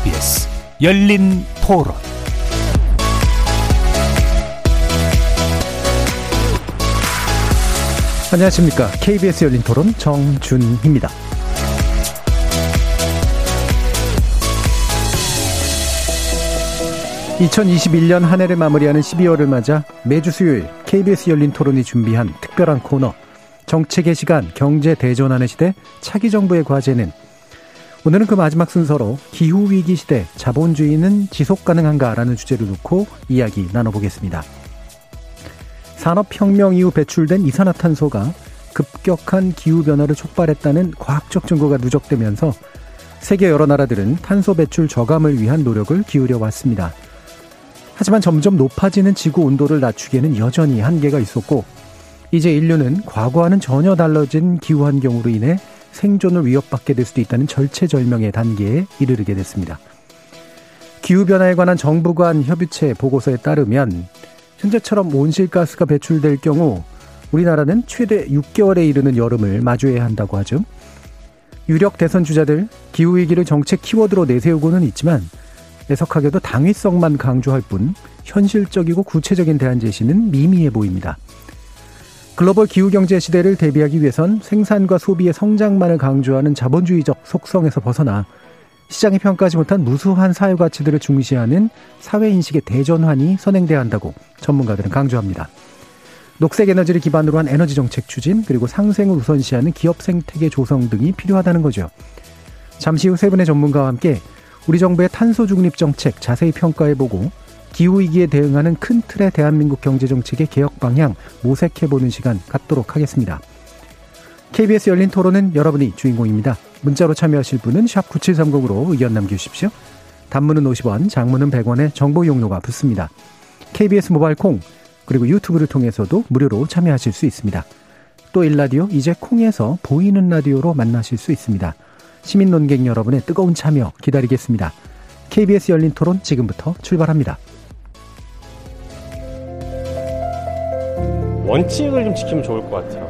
KBS 열린 토론 안녕하십니까. KBS 열린 토론 정준희입니다. (2021년) 한 해를 마무리하는 (12월을) 맞아 매주 수요일 KBS 열린 토론이 준비한 특별한 코너 정책의 시간 경제 대전환의 시대 차기 정부의 과제는 오늘은 그 마지막 순서로 기후위기 시대 자본주의는 지속 가능한가라는 주제를 놓고 이야기 나눠보겠습니다. 산업혁명 이후 배출된 이산화탄소가 급격한 기후변화를 촉발했다는 과학적 증거가 누적되면서 세계 여러 나라들은 탄소 배출 저감을 위한 노력을 기울여 왔습니다. 하지만 점점 높아지는 지구 온도를 낮추기에는 여전히 한계가 있었고, 이제 인류는 과거와는 전혀 달라진 기후 환경으로 인해 생존을 위협받게 될 수도 있다는 절체절명의 단계에 이르게 됐습니다. 기후변화에 관한 정부 간 협의체 보고서에 따르면 현재처럼 온실가스가 배출될 경우 우리나라는 최대 6개월에 이르는 여름을 마주해야 한다고 하죠. 유력 대선 주자들 기후위기를 정책 키워드로 내세우고는 있지만 애석하게도 당위성만 강조할 뿐 현실적이고 구체적인 대안 제시는 미미해 보입니다. 글로벌 기후경제 시대를 대비하기 위해선 생산과 소비의 성장만을 강조하는 자본주의적 속성에서 벗어나 시장이 평가하지 못한 무수한 사회 가치들을 중시하는 사회인식의 대전환이 선행돼야 한다고 전문가들은 강조합니다. 녹색 에너지를 기반으로 한 에너지 정책 추진, 그리고 상생을 우선시하는 기업 생태계 조성 등이 필요하다는 거죠. 잠시 후 세 분의 전문가와 함께 우리 정부의 탄소 중립 정책 자세히 평가해보고 기후위기에 대응하는 큰 틀의 대한민국 경제정책의 개혁 방향 모색해보는 시간 갖도록 하겠습니다. KBS 열린 토론은 여러분이 주인공입니다. 문자로 참여하실 분은 9730으로 의견 남겨주십시오. 단문은 50원, 장문은 100원의 정보 용료가 붙습니다. KBS 모바일 콩, 그리고 유튜브를 통해서도 무료로 참여하실 수 있습니다. 또 일라디오, 이제 콩에서 보이는 라디오로 만나실 수 있습니다. 시민 논객 여러분의 뜨거운 참여 기다리겠습니다. KBS 열린 토론 지금부터 출발합니다. 원칙을 좀 지키면 좋을 것 같아요.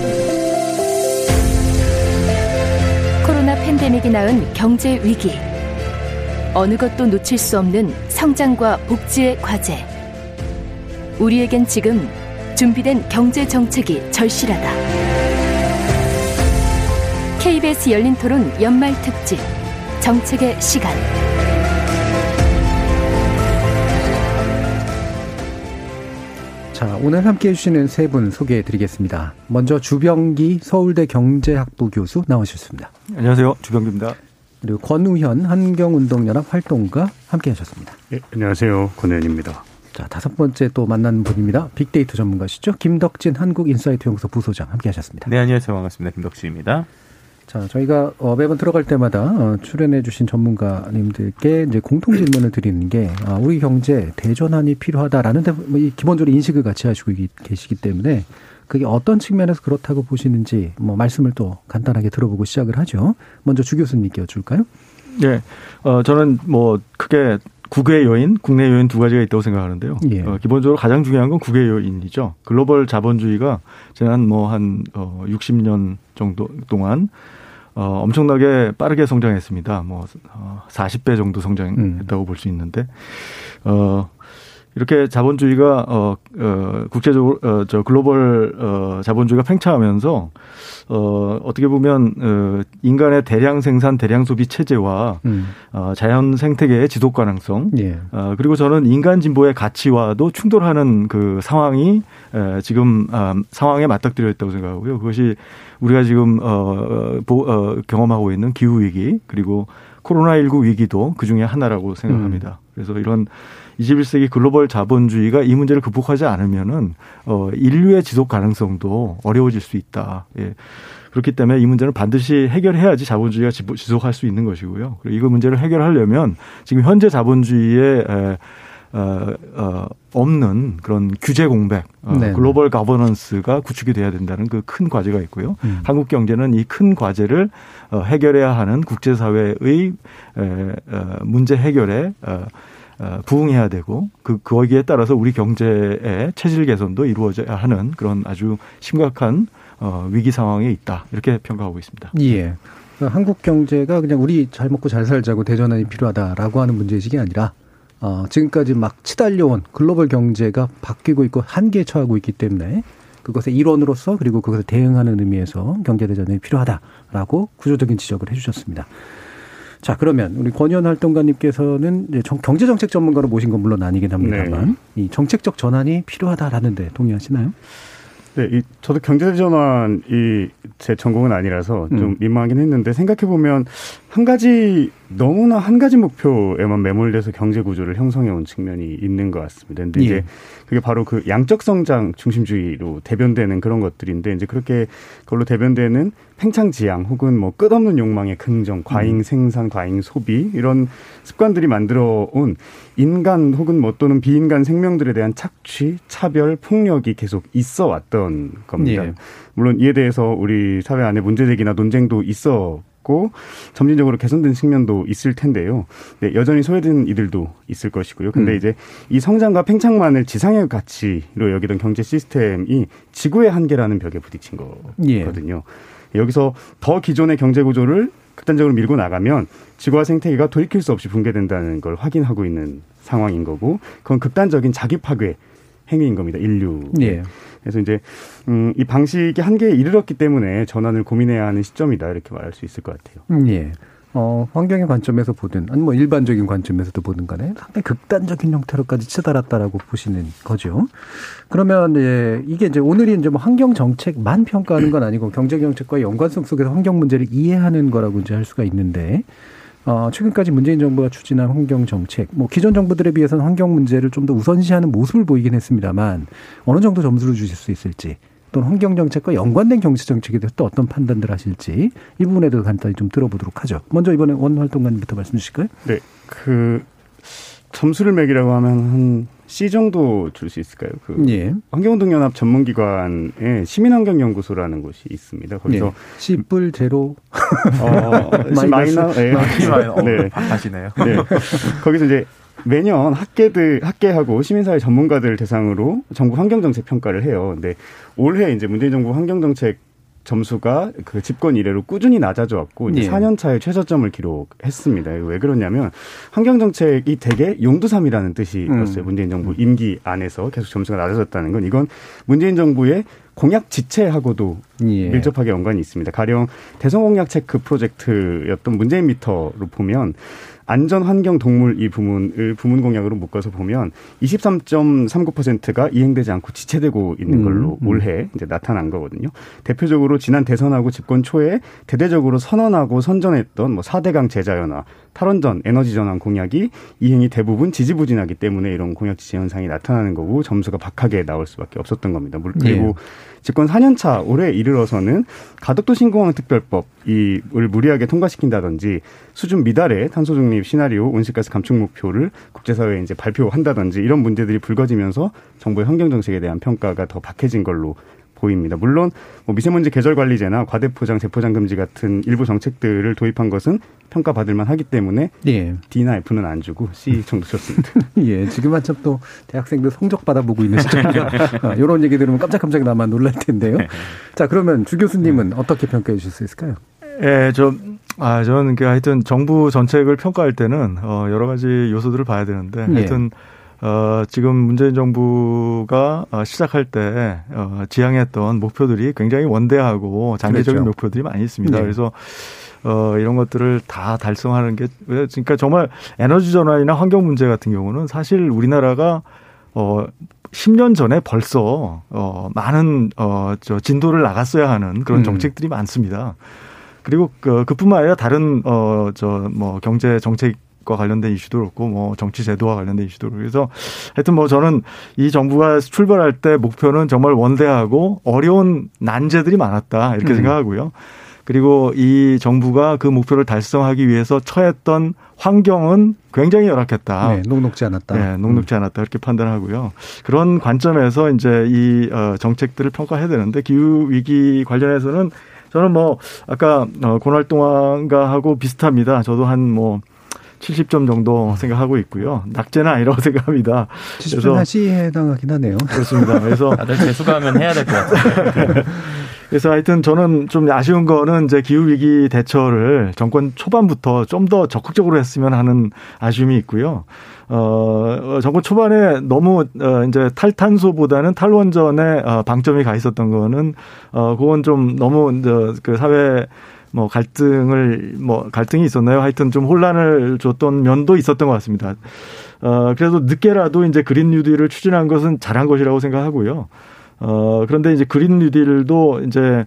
팬데믹이 낳은 경제 위기. 어느 것도 놓칠 수 없는 성장과 복지의 과제. 우리에겐 지금 준비된 경제 정책이 절실하다. KBS 열린 토론 연말 특집 정책의 시간. 자, 오늘 함께 해주시는 세 분 소개해 드리겠습니다. 먼저 주병기 서울대 경제학부 교수 나오셨습니다. 안녕하세요. 주병기입니다. 그리고 권우현 환경운동연합 활동가 함께 하셨습니다. 예, 안녕하세요. 권우현입니다. 자, 다섯 번째 또 만난 분입니다. 빅데이터 전문가시죠. 김덕진 한국인사이트 연구소 부소장 함께 하셨습니다. 네, 안녕하세요. 반갑습니다. 김덕진입니다. 자, 저희가 어, 매번 들어갈 때마다 어, 출연해 주신 전문가님들께 이제 공통 질문을 드리는 게 아, 우리 경제 대전환이 필요하다라는 데뭐 기본적으로 인식을 같이 하시고 계시기 때문에 그게 어떤 측면에서 그렇다고 보시는지 뭐 말씀을 또 간단하게 들어보고 시작을 하죠. 먼저 주 교수님께 여쭐까요? 네, 어, 저는 뭐 크게 국외 요인, 국내 요인 두 가지가 있다고 생각하는데요. 예. 어, 기본적으로 가장 중요한 건 국외 요인이죠. 글로벌 자본주의가 지난 뭐 한 어, 60년 정도 동안 어, 엄청나게 빠르게 성장했습니다. 뭐, 어, 40배 정도 성장했다고 음. 볼수 있는데, 어, 이렇게 자본주의가 어, 어 국제적으로 어, 저 글로벌 어 자본주의가 팽창하면서 어 어떻게 보면 어 인간의 대량 생산 대량 소비 체제와 음. 어 자연 생태계의 지속 가능성 예. 어 그리고 저는 인간 진보의 가치와도 충돌하는 그 상황이 에, 지금 어, 상황에 맞닥뜨려 있다고 생각하고요. 그것이 우리가 지금 어, 보, 어 경험하고 있는 기후 위기 그리고 코로나 19 위기도 그 중에 하나라고 생각합니다. 음. 그래서 이런 21세기 글로벌 자본주의가 이 문제를 극복하지 않으면은 어 인류의 지속 가능성도 어려워질 수 있다. 예. 그렇기 때문에 이 문제는 반드시 해결해야지 자본주의가 지속할 수 있는 것이고요. 그리고 이거 문제를 해결하려면 지금 현재 자본주의에 어, 어, 없는 그런 규제 공백, 어, 네. 글로벌 가버넌스가 구축이 돼야 된다는 그 큰 과제가 있고요. 음. 한국 경제는 이 큰 과제를 어, 해결해야 하는 국제사회의 에, 어, 문제 해결에 어, 어, 부응해야 되고 그 거기에 따라서 우리 경제의 체질 개선도 이루어져야 하는 그런 아주 심각한 어, 위기 상황에 있다 이렇게 평가하고 있습니다. 예. 그러니까 한국 경제가 그냥 우리 잘 먹고 잘 살자고 대전환이 필요하다라고 하는 문제의식이 아니라 어, 지금까지 막 치달려온 글로벌 경제가 바뀌고 있고 한계에 처하고 있기 때문에 그것의 일원으로서 그리고 그것을 대응하는 의미에서 경제대전이 필요하다라고 구조적인 지적을 해주셨습니다. 자 그러면 우리 권현 활동가님께서는 이제 경제 정책 전문가로 모신 건 물론 아니긴 합니다만 네. 이 정책적 전환이 필요하다라는데 동의하시나요? 네, 이, 저도 경제 전환이 제 전공은 아니라서 좀 음. 민망하긴 했는데 생각해 보면 한 가지 너무나 한 가지 목표에만 매몰돼서 경제 구조를 형성해 온 측면이 있는 것 같습니다. 근데 예. 이제 그게 바로 그 양적 성장 중심주의로 대변되는 그런 것들인데 이제 그렇게 그걸로 대변되는 팽창 지향 혹은 뭐 끝없는 욕망의 긍정, 과잉 음. 생산, 과잉 소비 이런 습관들이 만들어 온 인간 혹은 뭐 또는 비인간 생명들에 대한 착취, 차별, 폭력이 계속 있어 왔던 겁니다. 예. 물론 이에 대해서 우리 사회 안에 문제 제기나 논쟁도 있어 있고 점진적으로 개선된 측면도 있을 텐데요. 네, 여전히 소외된 이들도 있을 것이고요. 근데 음. 이제 이 성장과 팽창만을 지상의 가치로 여기던 경제 시스템이 지구의 한계라는 벽에 부딪힌 거거든요. 예. 여기서 더 기존의 경제 구조를 극단적으로 밀고 나가면 지구와 생태계가 돌이킬 수 없이 붕괴된다는 걸 확인하고 있는 상황인 거고 그건 극단적인 자기 파괴 행위인 겁니다. 인류. 예. 그래서 이제 음, 이 방식이 한계에 이르렀기 때문에 전환을 고민해야 하는 시점이다 이렇게 말할 수 있을 것 같아요. 음, 예. 어, 환경의 관점에서 보든, 아니 뭐 일반적인 관점에서도 보든 간에 상당히 극단적인 형태로까지 치달았다라고 보시는 거죠. 그러면, 예, 이게 이제 오늘이 이제 뭐 환경 정책만 평가하는 건 아니고 경제 정책과 연관성 속에서 환경 문제를 이해하는 거라고 이제 할 수가 있는데, 어, 최근까지 문재인 정부가 추진한 환경 정책, 뭐 기존 정부들에 비해서는 환경 문제를 좀 더 우선시하는 모습을 보이긴 했습니다만 어느 정도 점수를 주실 수 있을지 또는 환경 정책과 연관된 경제 정책에 대해서 또 어떤 판단들 하실지 이 부분에 대해서 간단히 좀 들어보도록 하죠. 먼저 이번에 원 활동가님부터 말씀 주실까요? 네, 그 점수를 매기라고 하면 한 C 정도 줄 수 있을까요? 그 예. 환경운동연합 전문기관에 시민환경연구소라는 곳이 있습니다. 거기서 네. C 뿔 제로 어, 마이너 네. 네. 하시네요. 네. 거기서 이제 매년 학계들 학계하고 시민사회 전문가들 대상으로 정부 환경정책 평가를 해요. 근데 올해 이제 문재인 정부 환경정책 점수가 그 집권 이래로 꾸준히 낮아져 왔고 이제 예. 4년 차에 최저점을 기록했습니다. 왜 그러냐면 환경 정책이 대개 용두삼이라는 뜻이었어요. 음. 문재인 정부 임기 안에서 계속 점수가 낮아졌다는 건 이건 문재인 정부의 공약 지체하고도 예. 밀접하게 연관이 있습니다. 가령 대선 공약 체크 프로젝트였던 문재인 미터로 보면 안전 환경 동물 이 부문을 부문 공약으로 묶어서 보면 23.39%가 이행되지 않고 지체되고 있는 걸로 음, 음. 올해 이제 나타난 거거든요. 대표적으로 지난 대선하고 집권 초에 대대적으로 선언하고 선전했던 뭐 4대강 제자연화, 탈원전, 에너지 전환 공약이 이행이 대부분 지지부진하기 때문에 이런 공약 지체 현상이 나타나는 거고 점수가 박하게 나올 수밖에 없었던 겁니다. 그리고 네. 집권 4년차 올해 이르러서는 가덕도 신공항 특별법 이을 무리하게 통과시킨다든지 수준 미달의 탄소 중립 시나리오 온실가스 감축 목표를 국제사회에 이제 발표한다든지 이런 문제들이 불거지면서 정부의 환경 정책에 대한 평가가 더 박해진 걸로 보입니다. 물론 뭐 미세먼지 계절 관리제나 과대포장, 재포장 금지 같은 일부 정책들을 도입한 것은 평가받을 만하기 때문에 예. D나 F는 안 주고 C 정도 줬습니다. 예, 지금 한참 또 대학생들 성적 받아보고 있는 시점이라 이런 얘기 들으면 깜짝깜짝 나만 놀랄 텐데요. 자, 그러면 주 교수님은 어떻게 평가해 주실 수 있을까요? 예, 저, 아, 저는 그 하여튼 정부 정책을 평가할 때는 어, 여러 가지 요소들을 봐야 되는데 예. 하여튼 예. 어, 지금 문재인 정부가 어, 시작할 때 어, 지향했던 목표들이 굉장히 원대하고 장기적인 그렇죠. 목표들이 많이 있습니다. 네. 그래서 어, 이런 것들을 다 달성하는 게, 그러니까 정말 에너지 전환이나 환경 문제 같은 경우는 사실 우리나라가 어, 10년 전에 벌써 어, 많은 어, 저 진도를 나갔어야 하는 그런 음. 정책들이 음. 많습니다. 그리고 그, 그뿐만 아니라 다른 어, 저뭐 경제 정책 과 관련된 이슈도 그렇고 뭐 정치 제도와 관련된 이슈도 그렇고 그래서 하여튼 뭐 저는 이 정부가 출발할 때 목표는 정말 원대하고 어려운 난제들이 많았다 이렇게 음. 생각하고요. 그리고 이 정부가 그 목표를 달성하기 위해서 처했던 환경은 굉장히 열악했다. 네, 녹록지 않았다. 네, 녹록지 않았다. 이렇게 판단하고요. 그런 관점에서 이제 이 어, 정책들을 평가해야 되는데 기후 위기 관련해서는 저는 뭐 아까 어, 권활동안가 하고 비슷합니다. 저도 한뭐 70점 정도 생각하고 있고요. 낙제는 아니라고 생각합니다. 70점 한 C에 해당하긴 하네요. 그렇습니다. 그래서 다들 재수가하면 해야 될 것 같아요. 그래서 하여튼 저는 좀 아쉬운 거는 이제 기후 위기 대처를 정권 초반부터 좀 더 적극적으로 했으면 하는 아쉬움이 있고요. 어, 정권 초반에 너무 어, 이제 탈탄소보다는 탈원전에 어, 방점이 가 있었던 거는 어, 그건 좀 너무 이제 그 사회 뭐 갈등을 뭐 갈등이 있었나요? 하여튼 좀 혼란을 줬던 면도 있었던 것 같습니다. 어 그래도 늦게라도 이제 그린 뉴딜을 추진한 것은 잘한 것이라고 생각하고요. 어, 그런데 이제 그린 뉴딜도 이제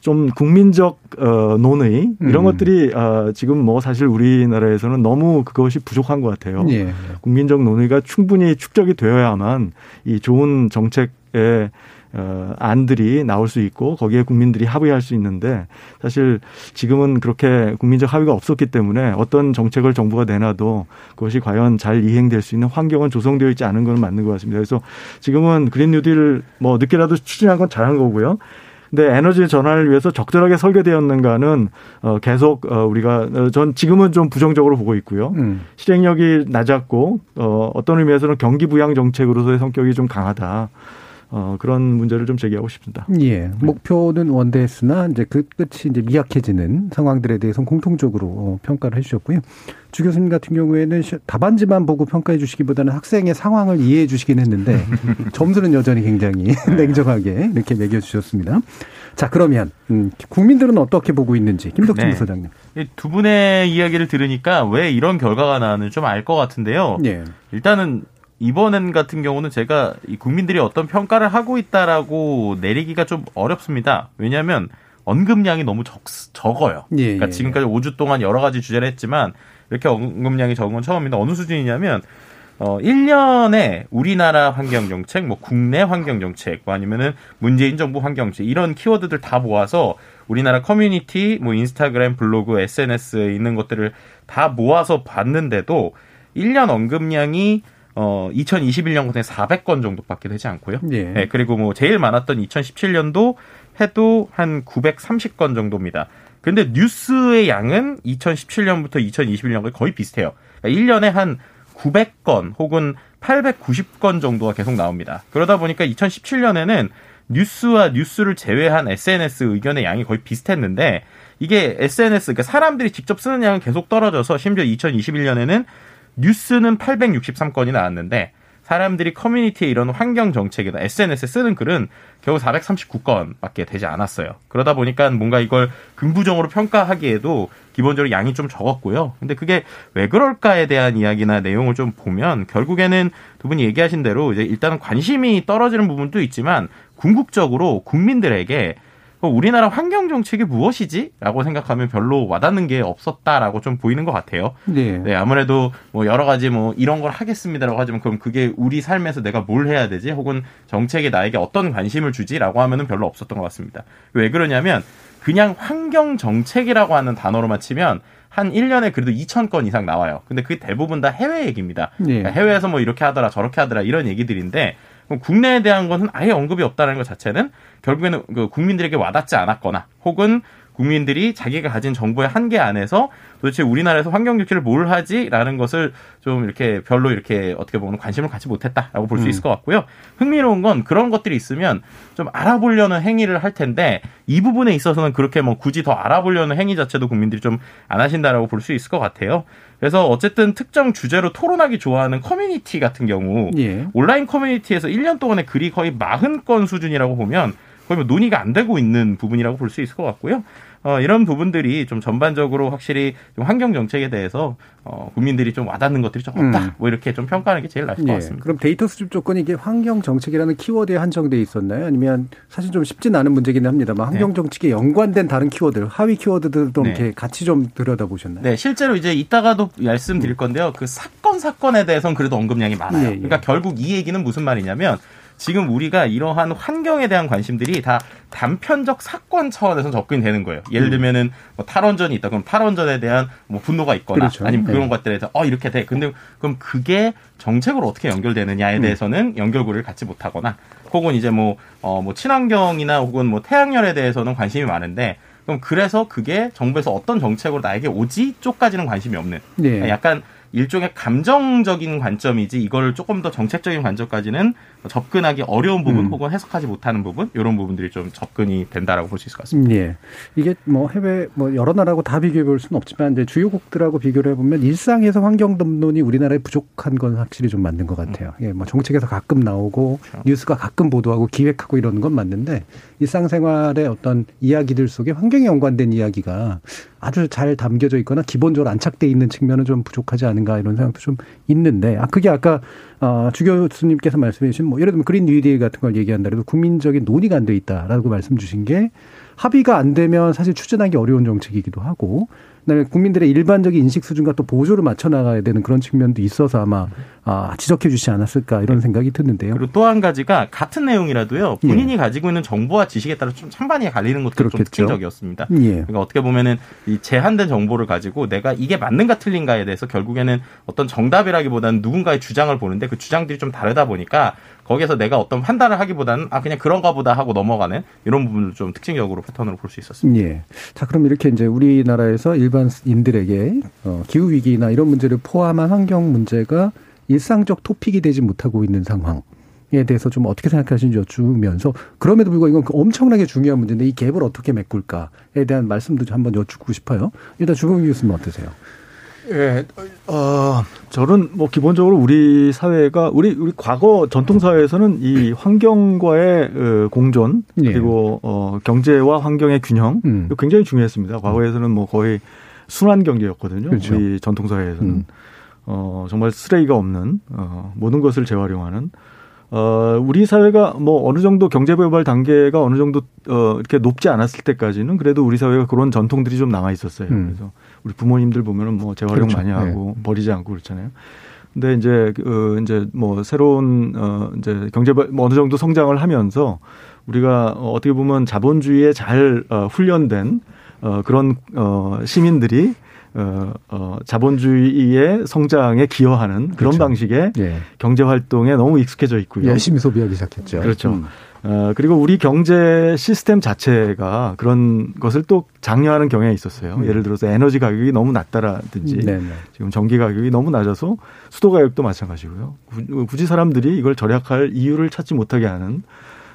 좀 국민적, 어, 논의, 이런 음. 것들이, 어, 지금 뭐 사실 우리나라에서는 너무 그것이 부족한 것 같아요. 예. 국민적 논의가 충분히 축적이 되어야만 이 좋은 정책에 어, 안들이 나올 수 있고 거기에 국민들이 합의할 수 있는데 사실 지금은 그렇게 국민적 합의가 없었기 때문에 어떤 정책을 정부가 내놔도 그것이 과연 잘 이행될 수 있는 환경은 조성되어 있지 않은 건 맞는 것 같습니다. 그래서 지금은 그린 뉴딜 뭐 늦게라도 추진한 건 잘한 거고요. 근데 에너지 전환을 위해서 적절하게 설계되었는가는 어 계속 어 우리가 어, 전 지금은 좀 부정적으로 보고 있고요. 음. 실행력이 낮았고 어 어떤 의미에서는 경기 부양 정책으로서의 성격이 좀 강하다. 어, 그런 문제를 좀 제기하고 싶습니다. 예. 목표는 원대했으나 이제 그 끝이 이제 미약해지는 상황들에 대해서는 공통적으로 어, 평가를 해주셨고요. 주 교수님 같은 경우에는 답안지만 보고 평가해 주시기보다는 학생의 상황을 이해해 주시긴 했는데 점수는 여전히 굉장히 네. 냉정하게 이렇게 매겨 주셨습니다. 자 그러면 음, 국민들은 어떻게 보고 있는지 김덕진 네. 부소장님. 두 분의 이야기를 들으니까 왜 이런 결과가 나는지 좀 알 것 같은데요. 예. 일단은 이번엔 같은 경우는 제가 이 국민들이 어떤 평가를 하고 있다라고 내리기가 좀 어렵습니다. 왜냐하면 언급량이 너무 적, 적어요. 예, 그러니까 예, 지금까지 5주 동안 여러 가지 주제를 했지만 이렇게 언급량이 적은 건 처음입니다. 어느 수준이냐면 어 1년에 우리나라 환경 정책, 뭐 국내 환경 정책, 뭐 아니면은 문재인 정부 환경 정책 이런 키워드들 다 모아서 우리나라 커뮤니티, 뭐 인스타그램, 블로그, SNS에 있는 것들을 다 모아서 봤는데도 1년 언급량이 어 2021년도에 400건 정도밖에 되지 않고요. 예. 네, 그리고 뭐 제일 많았던 2017년도 해도 한 930건 정도입니다. 근데 뉴스의 양은 2017년부터 2021년까지 거의 비슷해요. 그러니까 1년에 한 900건 혹은 890건 정도가 계속 나옵니다. 그러다 보니까 2017년에는 뉴스와 뉴스를 제외한 SNS 의견의 양이 거의 비슷했는데 이게 SNS 그러니까 사람들이 직접 쓰는 양은 계속 떨어져서 심지어 2021년에는 뉴스는 863건이 나왔는데 사람들이 커뮤니티에 이런 환경 정책이나 SNS에 쓰는 글은 겨우 439건밖에 되지 않았어요. 그러다 보니까 뭔가 이걸 긍부정으로 평가하기에도 기본적으로 양이 좀 적었고요. 근데 그게 왜 그럴까에 대한 이야기나 내용을 좀 보면 결국에는 두 분이 얘기하신 대로 이제 일단은 관심이 떨어지는 부분도 있지만 궁극적으로 국민들에게 우리나라 환경 정책이 무엇이지? 라고 생각하면 별로 와닿는 게 없었다라고 좀 보이는 것 같아요. 네. 네. 아무래도 뭐 여러 가지 뭐 이런 걸 하겠습니다라고 하지만 그럼 그게 우리 삶에서 내가 뭘 해야 되지? 혹은 정책이 나에게 어떤 관심을 주지?라고 하면은 별로 없었던 것 같습니다. 왜 그러냐면 그냥 환경 정책이라고 하는 단어로만 치면 한 1년에 그래도 2천 건 이상 나와요. 근데 그게 대부분 다 해외 얘기입니다. 네. 그러니까 해외에서 뭐 이렇게 하더라 저렇게 하더라 이런 얘기들인데 국내에 대한 것은 아예 언급이 없다는 것 자체는 결국에는 그 국민들에게 와닿지 않았거나 혹은 국민들이 자기가 가진 정보의 한계 안에서 도대체 우리나라에서 환경 정책을 뭘 하지라는 것을 좀 이렇게 별로 이렇게 어떻게 보면 관심을 갖지 못했다라고 볼수 음. 있을 것 같고요. 흥미로운 건 그런 것들이 있으면 좀 알아보려는 행위를 할 텐데 이 부분에 있어서는 그렇게 뭐 굳이 더 알아보려는 행위 자체도 국민들이 좀 안 하신다라고 볼 수 있을 것 같아요. 그래서 어쨌든 특정 주제로 토론하기 좋아하는 커뮤니티 같은 경우 예. 온라인 커뮤니티에서 1년 동안의 글이 거의 40건 수준이라고 보면 거의 뭐 논의가 안 되고 있는 부분이라고 볼 수 있을 것 같고요. 어, 이런 부분들이 좀 전반적으로 확실히 좀 환경 정책에 대해서 어, 국민들이 좀 와닿는 것들이 좀 없다. 음. 뭐 이렇게 좀 평가하는 게 제일 나을 것 예. 같습니다. 그럼 데이터 수집 조건이 이게 환경 정책이라는 키워드에 한정돼 있었나요? 아니면 사실 좀 쉽진 않은 문제긴 합니다만 환경 네. 정책에 연관된 다른 키워드, 하위 키워드들도 네. 이렇게 같이 좀 들여다보셨나요? 네, 실제로 이제 이따가도 말씀드릴 건데요. 그 사건 사건에 대해서는 그래도 언급량이 많아요. 예, 예. 그러니까 결국 이 얘기는 무슨 말이냐면 지금 우리가 이러한 환경에 대한 관심들이 다 단편적 사건 차원에서 접근이 되는 거예요. 예를 음. 들면은 뭐 탈원전이 있다. 그럼 탈원전에 대한 뭐 분노가 있거나 그렇죠. 아니면 그런 네. 것들에 대해서 어 이렇게 돼. 근데 그럼 그게 정책으로 어떻게 연결되느냐에 음. 대해서는 음. 연결고리를 갖지 못하거나 혹은 이제 뭐 어, 뭐 친환경이나 혹은 뭐 태양열에 대해서는 관심이 많은데 그럼 그래서 그게 정부에서 어떤 정책으로 나에게 오지 쪽까지는 관심이 없는 네. 약간 일종의 감정적인 관점이지 이걸 조금 더 정책적인 관점까지는 접근하기 어려운 부분 음. 혹은 해석하지 못하는 부분 이런 부분들이 좀 접근이 된다라고 볼 수 있을 것 같습니다. 예. 이게 뭐 해외 뭐 여러 나라하고 다 비교해 볼 수는 없지만 이제 주요국들하고 비교를 해보면 일상에서 환경 담론이 우리나라에 부족한 건 확실히 좀 맞는 것 같아요. 예, 뭐 정책에서 가끔 나오고 그렇죠. 뉴스가 가끔 보도하고 기획하고 이러는 건 맞는데 일상생활의 어떤 이야기들 속에 환경에 연관된 이야기가 아주 잘 담겨져 있거나 기본적으로 안착돼 있는 측면은 좀 부족하지 않은가 이런 생각도 좀 있는데 아 그게 아까 어, 주 교수님께서 말씀해 주신 뭐 예를 들면 그린 뉴딜 같은 걸 얘기한다 해도 국민적인 논의가 안 돼 있다라고 말씀 주신 게 합의가 안 되면 사실 추진하기 어려운 정책이기도 하고 그다음에 국민들의 일반적인 인식 수준과 또 보조를 맞춰 나가야 되는 그런 측면도 있어서 아마 아, 지적해 주지 않았을까 이런 생각이 드는데요. 그리고 또 한 가지가 같은 내용이라도요. 본인이 예. 가지고 있는 정보와 지식에 따라 좀 찬반이 갈리는 것도 좀 특징적이었습니다. 예. 그러니까 어떻게 보면은 이 제한된 정보를 가지고 내가 이게 맞는가 틀린가에 대해서 결국에는 어떤 정답이라기보다는 누군가의 주장을 보는데 그 주장들이 좀 다르다 보니까 거기에서 내가 어떤 판단을 하기보다는 아 그냥 그런가 보다 하고 넘어가는 이런 부분을 좀 특징적으로 패턴으로 볼 수 있었습니다. 예. 자, 그럼 이렇게 이제 우리나라에서 일반인들에게 어, 기후 위기나 이런 문제를 포함한 환경 문제가 일상적 토픽이 되지 못하고 있는 상황. 에 대해서 좀 어떻게 생각하시는지 여쭈면서 그럼에도 불구하고 이건 엄청나게 중요한 문제인데 이 갭을 어떻게 메꿀까에 대한 말씀도 한번 여쭙고 싶어요. 일단 주봉 교수님 어떠세요? 예, 어, 저는 뭐 기본적으로 우리 사회가 우리 우리 과거 전통 사회에서는 이 환경과의 어, 공존 예. 그리고 어 경제와 환경의 균형 음. 굉장히 중요했습니다. 과거에서는 뭐 거의 순환 경제였거든요. 그렇죠. 우리 전통 사회에서는 음. 어 정말 쓰레기가 없는 어 모든 것을 재활용하는 어, 우리 사회가 뭐 어느 정도 경제개발 단계가 어느 정도 어, 이렇게 높지 않았을 때까지는 그래도 우리 사회가 그런 전통들이 좀 남아 있었어요. 음. 그래서 우리 부모님들 보면은 뭐 재활용 그렇죠. 많이 하고 네. 버리지 않고 그렇잖아요. 근데 이제 그 이제 뭐 새로운 어 이제 경제 뭐 어느 정도 성장을 하면서 우리가 어떻게 보면 자본주의에 잘 어, 훈련된 어 그런 어 시민들이 어, 어, 자본주의의 성장에 기여하는 그런 그렇죠. 방식의 예. 경제 활동에 너무 익숙해져 있고요. 열심히 소비하기 시작했죠. 그렇죠. 음. 어, 그리고 우리 경제 시스템 자체가 그런 것을 또 장려하는 경향이 있었어요. 음. 예를 들어서 에너지 가격이 너무 낮다라든지 네네. 네. 지금 전기 가격이 너무 낮아서 수도 가격도 마찬가지고요. 굳이 사람들이 이걸 절약할 이유를 찾지 못하게 하는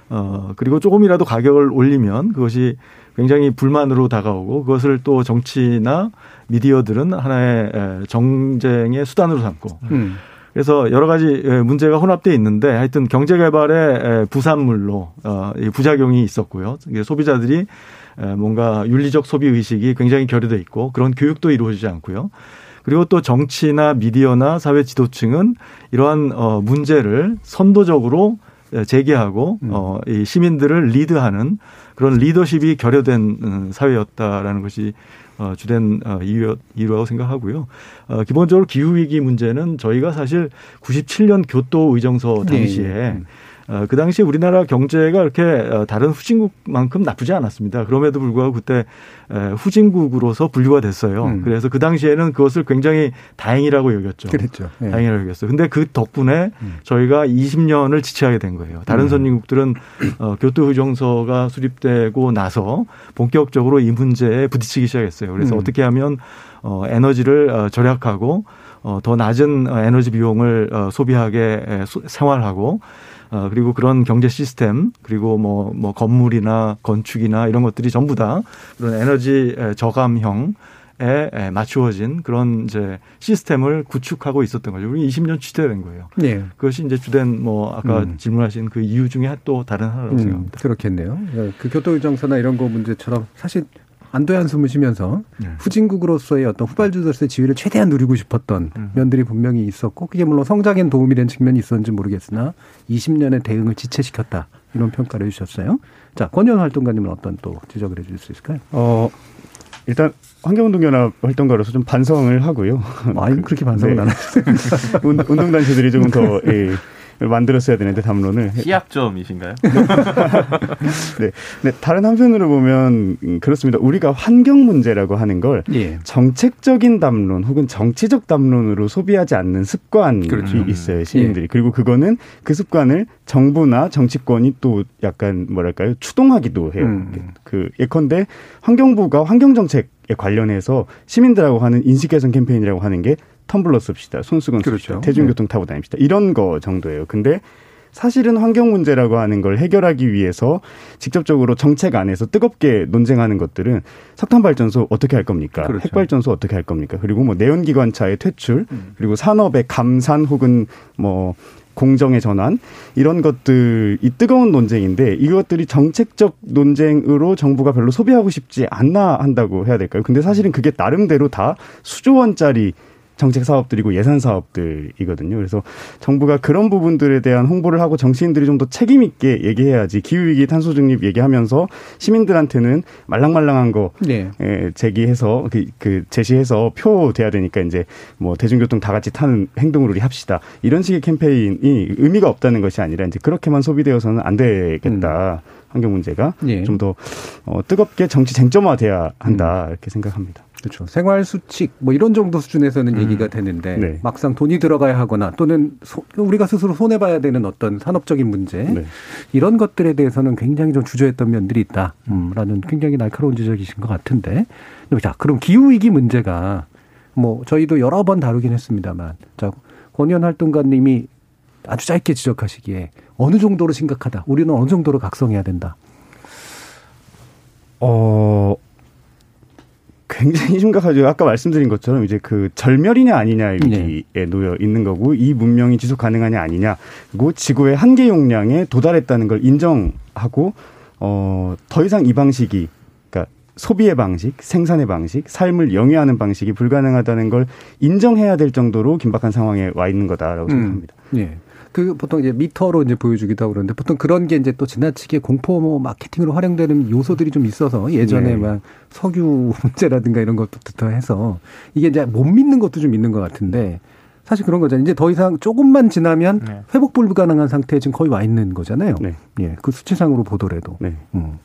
어, 그리고 조금이라도 가격을 올리면 그것이 굉장히 불만으로 다가오고 그것을 또 정치나 미디어들은 하나의 정쟁의 수단으로 삼고 음. 그래서 여러 가지 문제가 혼합돼 있는데 하여튼 경제 개발의 부산물로 어, 부작용이 있었고요. 소비자들이 뭔가 윤리적 소비 의식이 굉장히 결여돼 있고 그런 교육도 이루어지지 않고요. 그리고 또 정치나 미디어나 사회 지도층은 이러한 어, 문제를 선도적으로 제기하고 음. 어, 이 시민들을 리드하는 그런 리더십이 결여된 음, 사회였다라는 것이 어, 주된 어, 이유, 이유라고 생각하고요. 어, 기본적으로 기후 위기 문제는 저희가 사실 97년 교토 의정서 당시에 네. 어, 그 당시 우리나라 경제가 이렇게 어, 다른 후진국만큼 나쁘지 않았습니다. 그럼에도 불구하고 그때 후진국으로서 분류가 됐어요. 음. 그래서 그 당시에는 그것을 굉장히 다행이라고 여겼죠. 그랬죠. 네. 다행이라고 여겼어요. 근데 그 덕분에 음. 저희가 20년을 지체하게 된 거예요. 다른 음. 선진국들은 어, 교토 의정서가 수립되고 나서 본격적으로 이 문제에 부딪히기 시작했어요. 그래서 음. 어떻게 하면 어, 에너지를 어, 절약하고 어, 더 낮은 에너지 비용을 어, 소비하게 생활하고 어, 그리고 그런 경제 시스템 그리고 뭐, 뭐 건물이나 건축이나 이런 것들이 전부 다 그런 에너지 저감형 맞추어진 그런 이제 시스템을 구축하고 있었던 거죠. 우리 20년 취재된 거예요. 네. 그것이 이제 주된 뭐 아까 음. 질문하신 그 이유 중에 또 다른 하나라고 음, 생각합니다. 그렇겠네요. 그 교통정서나 이런 거 문제처럼 사실 안도의 한숨을 쉬면서 네. 후진국으로서의 어떤 후발주로서의 지위를 최대한 누리고 싶었던 음. 면들이 분명히 있었고 그게 물론 성장엔 도움이 된 측면이 있었는지 모르겠으나 20년의 대응을 지체시켰다 이런 평가를 해주셨어요. 자 권현 활동가님은 어떤 또 지적을 해줄 수 있을까요? 어 일단 환경운동연합 활동가로서 좀 반성을 하고요. 아니 그렇게 반성은 네. 안 하세요. 운동단체들이 조금 더 예, 만들었어야 되는데 담론을 시약점이신가요? 네. 네. 다른 한편으로 보면 음, 그렇습니다. 우리가 환경 문제라고 하는 걸 예. 정책적인 담론 혹은 정치적 담론으로 소비하지 않는 습관이 그렇죠. 있어요 시민들이. 예. 그리고 그거는 그 습관을 정부나 정치권이 또 약간 뭐랄까요 추동하기도 해요. 음. 그 예컨대 환경부가 환경 정책에 관련해서 시민들하고 하는 인식 개선 캠페인이라고 하는 게 텀블러 씁시다. 손수건 그렇죠. 씁시다. 대중교통 네. 타고 다닙시다. 이런 거 정도예요. 근데 사실은 환경 문제라고 하는 걸 해결하기 위해서 직접적으로 정책 안에서 뜨겁게 논쟁하는 것들은 석탄 발전소 어떻게 할 겁니까? 그렇죠. 핵 발전소 어떻게 할 겁니까? 그리고 뭐 내연 기관차의 퇴출, 음. 그리고 산업의 감산 혹은 뭐 공정의 전환 이런 것들 이 뜨거운 논쟁인데 이것들이 정책적 논쟁으로 정부가 별로 소비하고 싶지 않나 한다고 해야 될까요? 근데 사실은 그게 나름대로 다 수조 원짜리 정책 사업들이고 예산 사업들이거든요. 그래서 정부가 그런 부분들에 대한 홍보를 하고 정치인들이 좀 더 책임 있게 얘기해야지 기후 위기 탄소 중립 얘기하면서 시민들한테는 말랑말랑한 거 네. 제기해서 그, 그 제시해서 표 돼야 되니까 이제 뭐 대중교통 다 같이 타는 행동을 우리 합시다. 이런 식의 캠페인이 의미가 없다는 것이 아니라 이제 그렇게만 소비되어서는 안 되겠다. 음. 환경 문제가 네. 좀더 어, 뜨겁게 정치 쟁점화돼야 한다 음. 이렇게 생각합니다. 그렇죠. 생활 수칙 뭐 이런 정도 수준에서는 음. 얘기가 되는데 네. 막상 돈이 들어가야 하거나 또는 소, 우리가 스스로 손해 봐야 되는 어떤 산업적인 문제 네. 이런 것들에 대해서는 굉장히 좀 주저했던 면들이 있다라는 음, 굉장히 날카로운 지적이신 것 같은데 자 그럼 기후 위기 문제가 뭐 저희도 여러 번 다루긴 했습니다만 자 권현 활동가님이 아주 짧게 지적하시기에 어느 정도로 심각하다 우리는 어느 정도로 각성해야 된다. 어 굉장히 심각하죠. 아까 말씀드린 것처럼 이제 그 절멸이냐 아니냐의 네. 위기에 네. 놓여 있는 거고 이 문명이 지속 가능하냐 아니냐 그리고 지구의 한계 용량에 도달했다는 걸 인정하고 어더 이상 이 방식이 그러니까 소비의 방식, 생산의 방식, 삶을 영위하는 방식이 불가능하다는 걸 인정해야 될 정도로 긴박한 상황에 와 있는 거다라고 음. 생각합니다. 네. 그 보통 이제 미터로 이제 보여주기도 하고 그러는데 보통 그런 게 이제 또 지나치게 공포 뭐 마케팅으로 활용되는 요소들이 좀 있어서 예전에 네. 막 석유 문제라든가 이런 것부터 해서 이게 이제 못 믿는 것도 좀 있는 것 같은데 사실 그런 거잖아요. 이제 더 이상 조금만 지나면 네. 회복 불가능한 상태에 지금 거의 와 있는 거잖아요. 네. 예. 그 수치상으로 보더라도. 네. 음.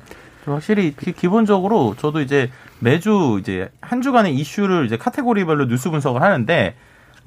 확실히 기본적으로 저도 이제 매주 이제 한 주간의 이슈를 이제 카테고리별로 뉴스 분석을 하는데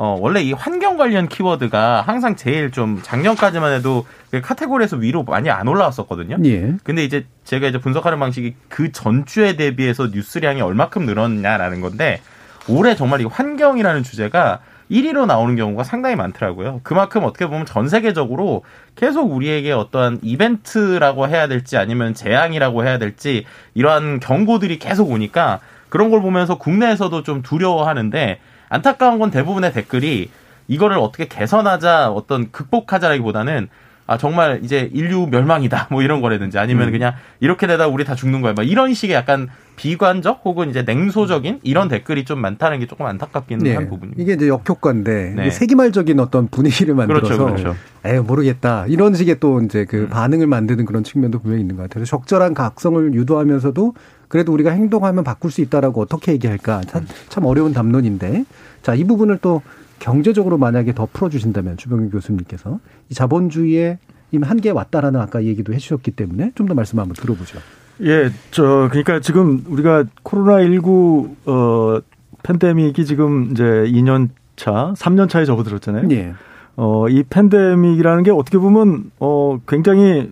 어, 원래 이 환경 관련 키워드가 항상 제일 좀 작년까지만 해도 그 카테고리에서 위로 많이 안 올라왔었거든요. 예. 근데 이제 제가 이제 분석하는 방식이 그 전주에 대비해서 뉴스량이 얼마큼 늘었냐라는 건데 올해 정말 이 환경이라는 주제가 1위로 나오는 경우가 상당히 많더라고요. 그만큼 어떻게 보면 전 세계적으로 계속 우리에게 어떠한 이벤트라고 해야 될지 아니면 재앙이라고 해야 될지 이러한 경고들이 계속 오니까 그런 걸 보면서 국내에서도 좀 두려워하는데 안타까운 건 대부분의 댓글이 이거를 어떻게 개선하자 어떤 극복하자라기보다는 아 정말 이제 인류 멸망이다 뭐 이런 거라든지 아니면 음. 그냥 이렇게 되다 우리 다 죽는 거야 막 이런 식의 약간 비관적 혹은 이제 냉소적인 이런 댓글이 좀 많다는 게 조금 안타깝기는 네. 한 부분입니다. 이게 이제 역효과인데 네. 세기말적인 어떤 분위기를 만들어서 그렇죠, 그렇죠. 에 모르겠다 이런 식의 또 이제 그 음. 반응을 만드는 그런 측면도 분명히 있는 것 같아요. 적절한 각성을 유도하면서도 그래도 우리가 행동하면 바꿀 수 있다라고 어떻게 얘기할까 참, 참 어려운 담론인데 자 이 부분을 또 경제적으로 만약에 더 풀어주신다면 주병규 교수님께서 이 자본주의의 임 한계에 왔다라는 아까 얘기도 해주셨기 때문에 좀 더 말씀 한번 들어보죠. 예, 저 그러니까 지금 우리가 코로나 19 어, 팬데믹이 지금 이제 2년 차, 3년 차에 접어들었잖아요. 예. 어, 이 팬데믹이라는 게 어떻게 보면 어 굉장히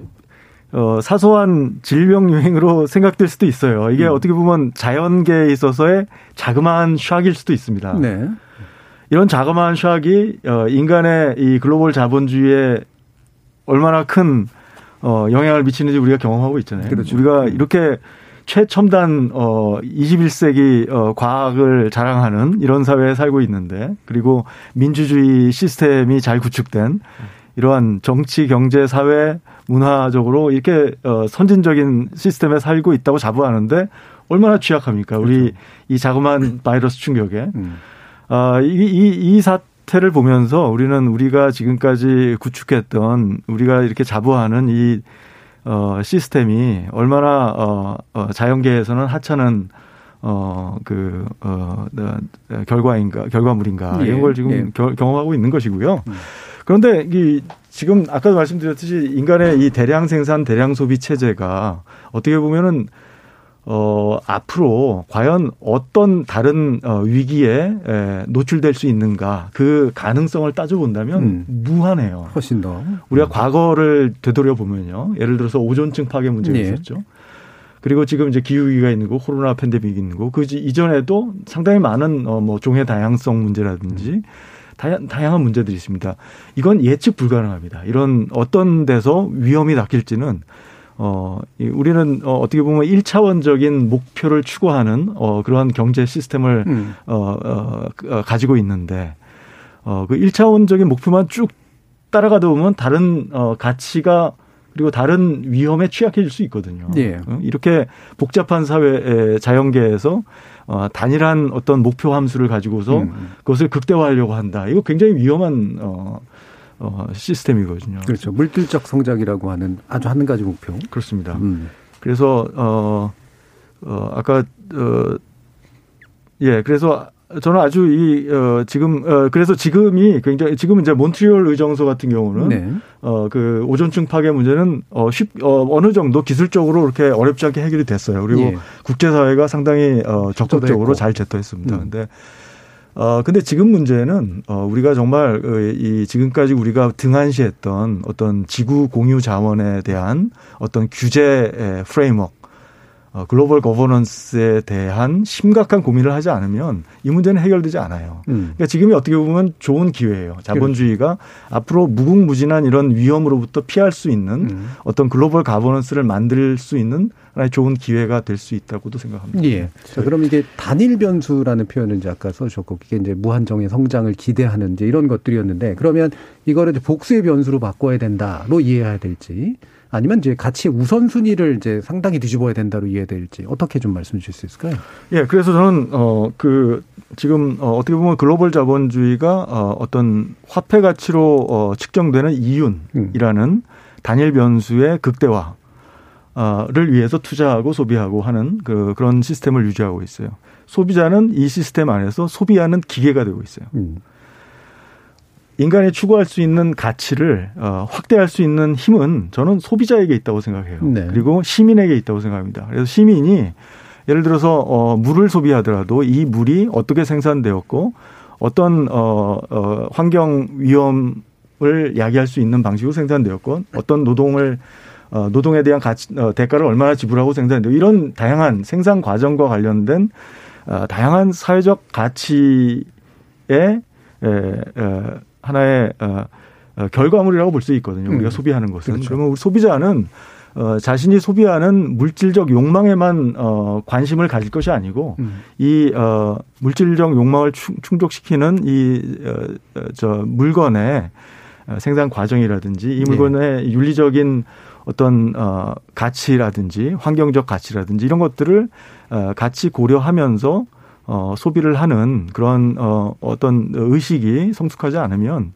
어, 사소한 질병 유행으로 생각될 수도 있어요. 이게 음. 어떻게 보면 자연계에 있어서의 자그마한 샥일 수도 있습니다. 네. 이런 자그마한 샥이 어, 인간의 이 글로벌 자본주의에 얼마나 큰 어, 영향을 미치는지 우리가 경험하고 있잖아요. 그렇죠. 우리가 이렇게 최첨단 어 21세기 어 과학을 자랑하는 이런 사회에 살고 있는데 그리고 민주주의 시스템이 잘 구축된 이러한 정치, 경제, 사회, 문화적으로 이렇게 어 선진적인 시스템에 살고 있다고 자부하는데 얼마나 취약합니까? 우리 그렇죠. 이 자그마한 바이러스 충격에. 음. 아, 이, 이, 이 사태를 보면서 우리는 우리가 지금까지 구축했던 우리가 이렇게 자부하는 이 어, 시스템이 얼마나 어, 어, 자연계에서는 하찮은 어, 그, 어, 어 결과인가, 결과물인가, 예, 이런 걸 지금 예. 겨, 경험하고 있는 것이고요. 음. 그런데 이 지금 아까도 말씀드렸듯이 인간의 이 대량 생산, 대량 소비 체제가 어떻게 보면은 어, 앞으로 과연 어떤 다른 어, 위기에 에, 노출될 수 있는가 그 가능성을 따져본다면 음. 무한해요. 훨씬 더. 우리가 음. 과거를 되돌려 보면요. 예를 들어서 오존층 파괴 문제가 네. 있었죠. 그리고 지금 이제 기후 위기가 있는 거, 코로나 팬데믹이 있는 거, 그 이전에도 상당히 많은 어, 뭐 종의 다양성 문제라든지 음. 다양, 다양한 문제들이 있습니다. 이건 예측 불가능합니다. 이런 어떤 데서 위험이 닥칠지는 어, 우리는 어, 어떻게 보면 1차원적인 목표를 추구하는 어, 그러한 경제 시스템을 음. 어, 어, 어, 가지고 있는데 어, 그 1차원적인 목표만 쭉 따라가다 보면 다른 어, 가치가 그리고 다른 위험에 취약해질 수 있거든요. 예. 어, 이렇게 복잡한 사회 자연계에서 어, 단일한 어떤 목표 함수를 가지고서 음. 그것을 극대화하려고 한다. 이거 굉장히 위험한 어, 어, 시스템이거든요. 그렇죠. 물질적 성장이라고 하는 아주 한 가지 목표. 그렇습니다. 음. 그래서 어, 어 아까 어, 예, 그래서 저는 아주 이 어, 지금 어, 그래서 지금이 굉장히 지금 이제 몬트리올 의정서 같은 경우는 네. 어 그 오존층 파괴 문제는 어 쉽 어, 어느 정도 기술적으로 그렇게 어렵지 않게 해결이 됐어요. 그리고 예. 국제 사회가 상당히 어 적극적으로 잘 제터했습니다. 음. 근데 어, 근데 지금 문제는, 어, 우리가 정말, 어, 이, 지금까지 우리가 등한시했던 어떤 지구 공유 자원에 대한 어떤 규제 framework, 어, global governance에 대한 심각한 고민을 하지 않으면 이 문제는 해결되지 않아요. 음. 그러니까 지금이 어떻게 보면 좋은 기회예요. 자본주의가 그렇죠. 앞으로 무궁무진한 이런 위험으로부터 피할 수 있는 음. 어떤 global governance를 만들 수 있는 하나의 좋은 기회가 될 수 있다고도 생각합니다. 예. 자, 그럼 이게 단일 변수라는 표현을 이제 아까 써주셨고, 이게 이제 무한정의 성장을 기대하는 이제 이런 것들이었는데, 그러면 이거를 이제 복수의 변수로 바꿔야 된다로 이해해야 될지, 아니면 이제 가치 우선순위를 이제 상당히 뒤집어야 된다로 이해될지 어떻게 좀 말씀 주실 수 있을까요? 예, 그래서 저는 어 그 지금 어 어떻게 보면 글로벌 자본주의가 어 어떤 화폐 가치로 어 측정되는 이윤이라는 음. 단일 변수의 극대화 를 위해서 투자하고 소비하고 하는 그 그런 시스템을 유지하고 있어요. 소비자는 이 시스템 안에서 소비하는 기계가 되고 있어요. 음. 인간이 추구할 수 있는 가치를 어, 확대할 수 있는 힘은 저는 소비자에게 있다고 생각해요. 네. 그리고 시민에게 있다고 생각합니다. 그래서 시민이 예를 들어서 어, 물을 소비하더라도 이 물이 어떻게 생산되었고 어떤 어, 어, 환경 위험을 야기할 수 있는 방식으로 생산되었고 어떤 노동을 어, 노동에 대한 가치, 어, 대가를 얼마나 지불하고 생산되고 이런 다양한 생산 과정과 관련된 어, 다양한 사회적 가치의 에, 에, 하나의 어, 어, 결과물이라고 볼 수 있거든요. 우리가 음. 소비하는 것은. 그렇죠. 그러면 우리 소비자는 어, 자신이 소비하는 물질적 욕망에만 어, 관심을 가질 것이 아니고 음. 이 어, 물질적 욕망을 충족시키는 이저 어, 물건의 생산 과정이라든지 이 물건의 네. 윤리적인 어떤 어 가치라든지 환경적 가치라든지 이런 것들을 어 같이 고려하면서 어, 소비를 하는 그런 어, 어떤 의식이 성숙하지 않으면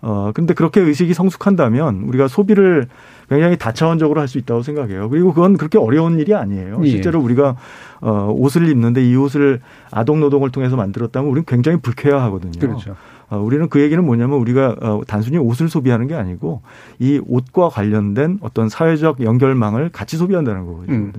어, 근데 그렇게 의식이 성숙한다면 우리가 소비를 굉장히 다차원적으로 할 수 있다고 생각해요. 그리고 그건 그렇게 어려운 일이 아니에요. 예. 실제로 우리가 어, 옷을 입는데 이 옷을 아동 노동을 통해서 만들었다면 우리는 굉장히 불쾌해하거든요. 그렇죠. 어, 우리는 그 얘기는 뭐냐면 우리가 어, 단순히 옷을 소비하는 게 아니고 이 옷과 관련된 어떤 사회적 연결망을 같이 소비한다는 거거든요. 음.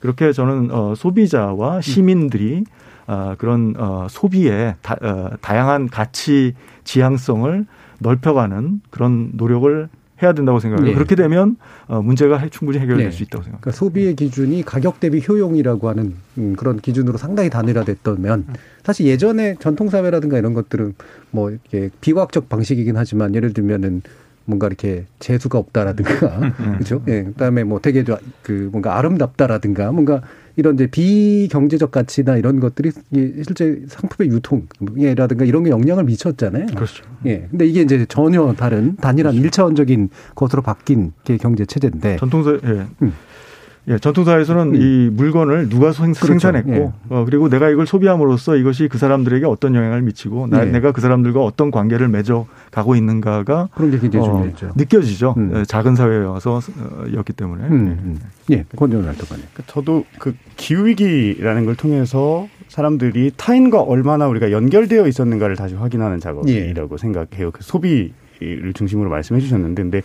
그렇게 저는 어, 소비자와 시민들이 음. 어, 그런 어, 소비의 다, 어, 다양한 가치 지향성을 넓혀가는 그런 노력을 해야 된다고 생각해요. 네. 그렇게 되면 어, 문제가 충분히 해결될 네. 수 있다고 생각합니다. 그러니까 소비의 기준이 가격 대비 효용이라고 하는 음, 그런 기준으로 상당히 단일화됐다면 사실 예전에 전통사회라든가 이런 것들은 뭐 이렇게 비과학적 방식이긴 하지만 예를 들면은 뭔가 이렇게 재수가 없다라든가 음. 그렇죠. 예. 그다음에 뭐 되게 그 뭔가 아름답다라든가 뭔가 이런 이제 비경제적 가치나 이런 것들이 실제 상품의 유통이라든가 이런 게 영향을 미쳤잖아요. 그렇죠. 예. 근데 이게 이제 전혀 다른 단일한 그렇죠. 일차원적인 것으로 바뀐 게 경제 체제인데 전통사 예. 음. 예, 전통사에서는 음. 이 물건을 누가 생, 그렇죠. 산했고 예. 어, 그리고 내가 이걸 소비함으로써 이것이 그 사람들에게 어떤 영향을 미치고 나, 예. 내가 그 사람들과 어떤 관계를 맺어 가고 있는가가 그런 게 굉장히 어, 중요했죠. 느껴지죠. 음. 예, 작은 사회여서였기 때문에. 음, 음. 예, 권정훈 활동가님. 그러니까 저도 그 기후 위기라는 걸 통해서 사람들이 타인과 얼마나 우리가 연결되어 있었는가를 다시 확인하는 작업이라고 예. 생각해요. 그 소비 를 중심으로 말씀해 주셨는데 근데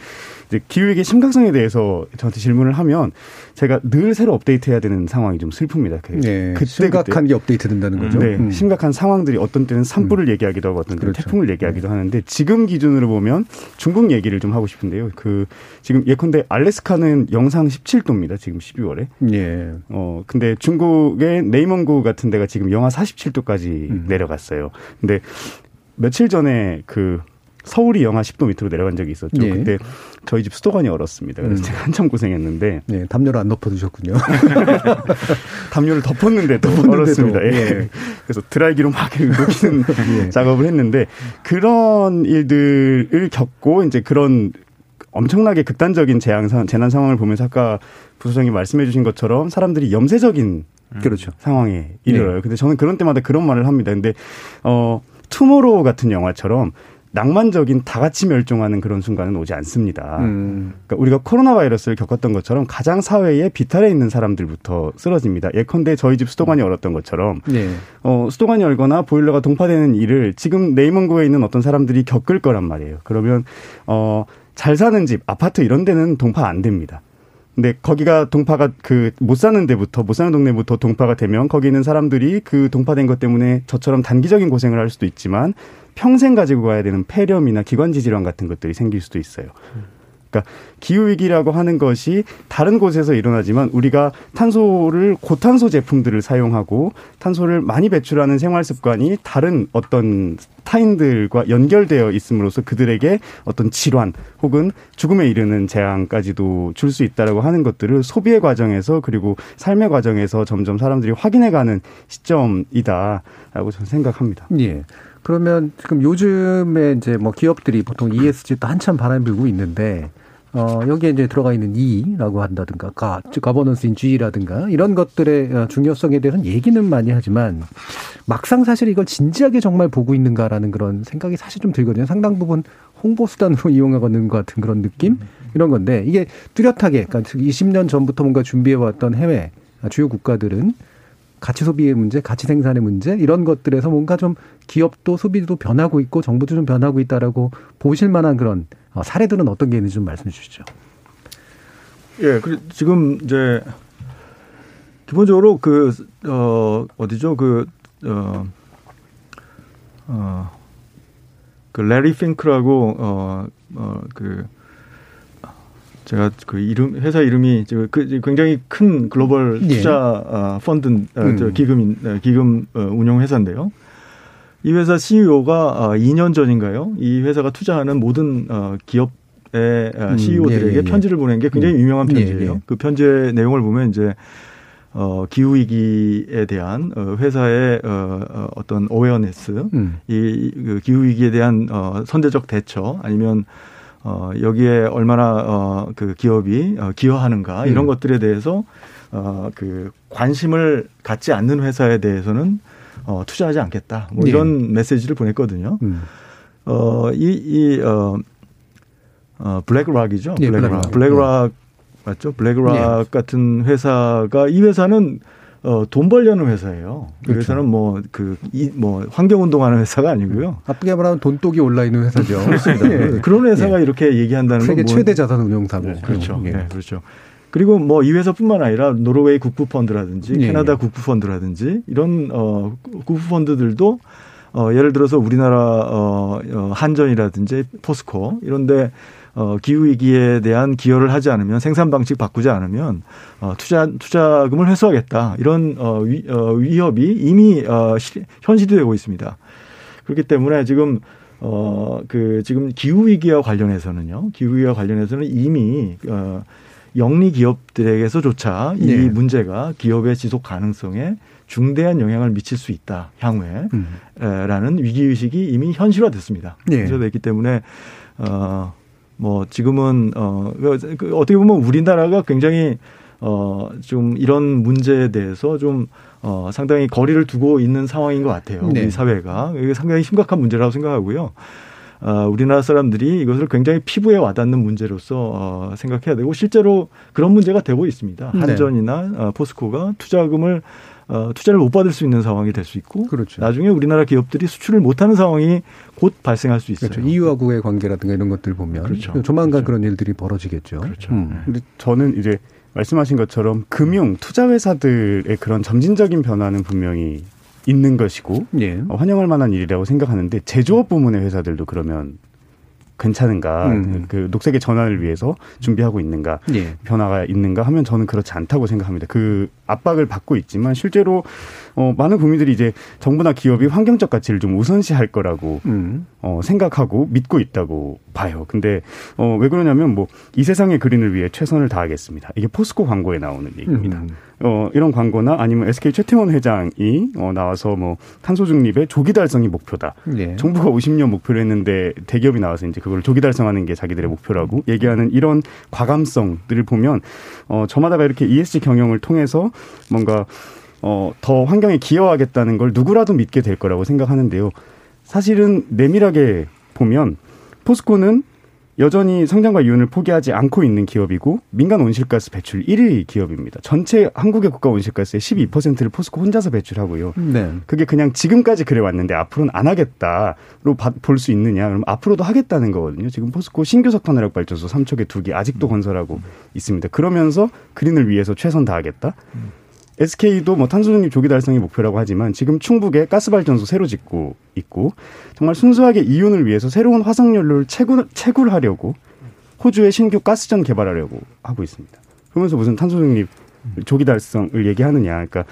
이제 기후위기 심각성에 대해서 저한테 질문을 하면 제가 늘 새로 업데이트해야 되는 상황이 좀 슬픕니다. 그 네, 그때 심각한 그때. 게 업데이트 된다는 거죠. 네, 음. 심각한 상황들이 어떤 때는 산불을 음. 얘기하기도 하고 어떤 때는 그렇죠. 태풍을 얘기하기도 네. 하는데 지금 기준으로 보면 중국 얘기를 좀 하고 싶은데요. 그 지금 예컨대 알래스카는 영상 17도입니다. 지금 12월에. 예. 어 근데 중국의 네이먼구 같은 데가 지금 영하 47도까지 음. 내려갔어요. 근데 며칠 전에 그 서울이 영하 10도 밑으로 내려간 적이 있었죠. 예. 그때 저희 집 수도관이 얼었습니다. 그래서 음. 제가 한참 고생했는데. 네, 담요를 안 덮어두셨군요. 담요를 덮었는데도, 얼었습니다. 예. 예. 그래서 드라이기로 막 녹이는 예. 작업을 했는데 그런 일들을 겪고 이제 그런 엄청나게 극단적인 재앙 재난 상황을 보면서 아까 부소장이 말씀해 주신 것처럼 사람들이 염세적인 음. 그렇죠. 상황에 이르러요. 네. 근데 저는 그런 때마다 그런 말을 합니다. 근데 어 투모로우 같은 영화처럼 낭만적인 다 같이 멸종하는 그런 순간은 오지 않습니다. 음. 그러니까 우리가 코로나 바이러스를 겪었던 것처럼 가장 사회에 비탈에 있는 사람들부터 쓰러집니다. 예컨대 저희 집 수도관이 얼었던 것처럼 네. 어, 수도관이 얼거나 보일러가 동파되는 일을 지금 네이먼구에 있는 어떤 사람들이 겪을 거란 말이에요. 그러면 어, 잘 사는 집, 아파트 이런 데는 동파 안 됩니다. 근데 거기가 동파가 그 못 사는 데부터 못 사는 동네부터 동파가 되면 거기 있는 사람들이 그 동파된 것 때문에 저처럼 단기적인 고생을 할 수도 있지만 평생 가지고 가야 되는 폐렴이나 기관지 질환 같은 것들이 생길 수도 있어요. 그러니까 기후 위기라고 하는 것이 다른 곳에서 일어나지만 우리가 탄소를 고탄소 제품들을 사용하고 탄소를 많이 배출하는 생활 습관이 다른 어떤 타인들과 연결되어 있음으로써 그들에게 어떤 질환 혹은 죽음에 이르는 재앙까지도 줄 수 있다라고 하는 것들을 소비의 과정에서 그리고 삶의 과정에서 점점 사람들이 확인해가는 시점이다라고 저는 생각합니다. 예. 그러면 지금 요즘에 이제 뭐 기업들이 보통 ESG도 한참 바람 불고 있는데 어, 여기에 이제 들어가 있는 E라고 한다든가, 가, 즉, 가버넌스인 G라든가, 이런 것들의 어, 중요성에 대해서는 얘기는 많이 하지만, 막상 사실 이걸 진지하게 정말 보고 있는가라는 그런 생각이 사실 좀 들거든요. 상당 부분 홍보수단으로 이용하는 것 같은 그런 느낌? 이런 건데, 이게 뚜렷하게, 그러니까 20년 전부터 뭔가 준비해왔던 해외 주요 국가들은 가치 소비의 문제, 가치 생산의 문제 이런 것들에서 뭔가 좀 기업도 소비도 변하고 있고 정부도 좀 변하고 있다라고 보실 만한 그런 어, 사례들은 어떤 게 있는지 좀 말씀해 주시죠. 예, 그 지금 이제 기본적으로 그 어 어디죠 그 어 어, 그 레리 핑크라고 어어그 제가 그 이름 회사 이름이 그 굉장히 큰 글로벌 예. 투자 예. 펀드 음. 저 기금 어, 기금 어, 운용 회사인데요. 이 회사 CEO가 2년 전인가요? 이 회사가 투자하는 모든 기업의 음, CEO들에게 예, 예, 예. 편지를 보낸 게 굉장히 음. 유명한 편지예요. 예, 그 편지의 내용을 보면 이제 어, 기후 위기에 대한 어, 회사의 어, 어떤 어웨어네스, 음. 이 그 기후 위기에 대한 어, 선제적 대처 아니면 어, 여기에 얼마나 어, 그 기업이 어, 기여하는가 이런 음. 것들에 대해서 어, 그 관심을 갖지 않는 회사에 대해서는 어, 투자하지 않겠다. 뭐 네. 이런 메시지를 보냈거든요. 음. 어, 이, 이, 어, 어, 블랙락이죠. 네, 블랙락. 블랙락 네. 맞죠? 블랙락 네. 같은 회사가 이 회사는 어, 돈 벌려는 회사예요. 그 그렇죠. 회사는 뭐, 그, 이, 뭐, 환경운동하는 회사가 아니고요. 나쁘게 말하면 돈독이 올라 있는 회사죠. 그렇습니다. 예. 그런 회사가 예. 이렇게 얘기한다는 세계 건. 세계 뭐 최대 자산 운용사고. 네, 그렇죠. 예. 네, 그렇죠. 그리고 뭐 이 회사뿐만 아니라 노르웨이 국부펀드라든지 예. 캐나다 국부펀드라든지 이런 어 국부펀드들도 어 예를 들어서 우리나라 어, 어 한전이라든지 포스코 이런데 어, 기후 위기에 대한 기여를 하지 않으면 생산 방식 바꾸지 않으면 어, 투자 투자금을 회수하겠다 이런 어, 위, 어, 위협이 이미 어, 시, 현실이 되고 있습니다. 그렇기 때문에 지금 어, 그 지금 기후 위기와 관련해서는요. 기후 위기와 관련해서는 이미 어 영리 기업들에게서조차 이 네. 문제가 기업의 지속 가능성에 중대한 영향을 미칠 수 있다 향후에 음. 라는 위기 의식이 이미 현실화됐습니다. 네. 현실화됐기 때문에 어 뭐 지금은 어 그, 그 어떻게 보면 우리나라가 굉장히 어 좀 이런 문제에 대해서 좀 어, 상당히 거리를 두고 있는 상황인 것 같아요. 네. 우리 사회가. 이게 상당히 심각한 문제라고 생각하고요. 어, 우리나라 사람들이 이것을 굉장히 피부에 와닿는 문제로서 어, 생각해야 되고 실제로 그런 문제가 되고 있습니다. 네. 한전이나 어, 포스코가 투자금을 어, 투자를 못 받을 수 있는 상황이 될 수 있고 그렇죠. 나중에 우리나라 기업들이 수출을 못하는 상황이 곧 발생할 수 있어요. 그렇죠. EU하고의 관계라든가 이런 것들 보면 그렇죠. 조만간 그렇죠. 그런 일들이 벌어지겠죠. 그렇죠. 음. 근데 저는 이제 말씀하신 것처럼 금융 투자 회사들의 그런 점진적인 변화는 분명히 있는 것이고 예. 어, 환영할 만한 일이라고 생각하는데 제조업 부문의 회사들도 그러면 괜찮은가 음. 그 녹색의 전환을 위해서 준비하고 있는가 예. 변화가 있는가 하면 저는 그렇지 않다고 생각합니다. 그 압박을 받고 있지만 실제로 어, 많은 국민들이 이제 정부나 기업이 환경적 가치를 좀 우선시할 거라고 음. 어, 생각하고 믿고 있다고 봐요. 근데 어, 왜 그러냐면 뭐 이 세상의 그린을 위해 최선을 다하겠습니다. 이게 포스코 광고에 나오는 얘기입니다. 음. 어, 이런 광고나 아니면 SK 최태원 회장이 어, 나와서 뭐 탄소 중립의 조기 달성이 목표다. 네. 정부가 50년 목표를 했는데 대기업이 나와서 이제 그걸 조기 달성하는 게 자기들의 목표라고 얘기하는 이런 과감성들을 보면 어, 저마다가 이렇게 ESG 경영을 통해서 뭔가 어, 더 환경에 기여하겠다는 걸 누구라도 믿게 될 거라고 생각하는데요. 사실은 내밀하게 보면 포스코는 여전히 성장과 이윤을 포기하지 않고 있는 기업이고 민간 온실가스 배출 1위 기업입니다. 전체 한국의 국가 온실가스의 12%를 포스코 혼자서 배출하고요. 네. 그게 그냥 지금까지 그래 왔는데 앞으로는 안 하겠다로 볼 수 있느냐? 그럼 앞으로도 하겠다는 거거든요. 지금 포스코 신규 석탄 화력 발전소 3척에 2개 아직도 건설하고 있습니다. 그러면서 그린을 위해서 최선 다하겠다. SK도 뭐 탄소 중립 조기 달성이 목표라고 하지만 지금 충북에 가스 발전소 새로 짓고 있고 정말 순수하게 이윤을 위해서 새로운 화석연료를 채굴, 채굴하려고 호주에 신규 가스전 개발하려고 하고 있습니다. 그러면서 무슨 탄소 중립 조기 달성을 얘기하느냐. 그러니까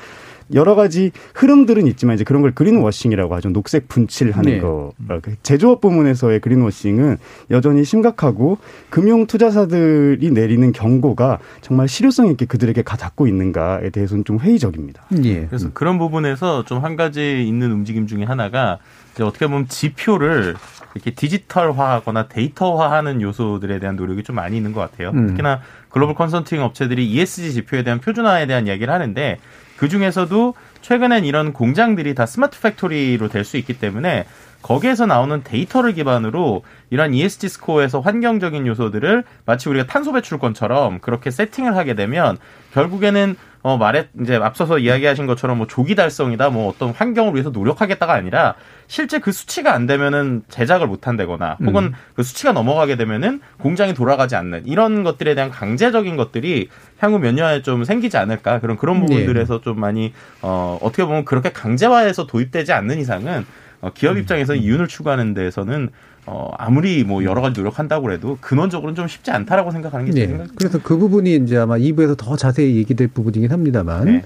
여러 가지 흐름들은 있지만 이제 그런 걸 그린워싱이라고 하죠. 녹색 분칠하는 네. 거. 어, 그 제조업 부문에서의 그린워싱은 여전히 심각하고 금융 투자사들이 내리는 경고가 정말 실효성 있게 그들에게 가 닿고 있는가에 대해서는 좀 회의적입니다. 예. 그래서 그런 부분에서 좀 한 가지 있는 움직임 중에 하나가 이제 어떻게 보면 지표를 이렇게 디지털화하거나 데이터화하는 요소들에 대한 노력이 좀 많이 있는 것 같아요. 음. 특히나 글로벌 컨설팅 업체들이 ESG 지표에 대한 표준화에 대한 이야기를 하는데 그 중에서도 최근엔 이런 공장들이 다 smart factory로 될 수 있기 때문에 거기에서 나오는 데이터를 기반으로 이러한 ESG 스코어에서 환경적인 요소들을 마치 우리가 탄소 배출권처럼 그렇게 세팅을 하게 되면 결국에는 어 말에 이제 앞서서 이야기하신 것처럼 뭐 조기 달성이다 뭐 어떤 환경을 위해서 노력하겠다가 아니라 실제 그 수치가 안 되면은 제작을 못 한다거나 혹은 음. 그 수치가 넘어가게 되면은 공장이 돌아가지 않는 이런 것들에 대한 강제적인 것들이 향후 몇 년에 좀 생기지 않을까 그런 그런 네. 부분들에서 네. 좀 많이 어 어떻게 보면 그렇게 강제화해서 도입되지 않는 이상은 어, 기업 음. 입장에서 이윤을 추구하는 데에서는 어, 아무리 뭐 여러 가지 노력한다고 해도 근원적으로는 좀 쉽지 않다라고 생각하는 게 제 네. 생각입니다. 그래서 그 부분이 이제 아마 2부에서 더 자세히 얘기될 부분이긴 합니다만 네.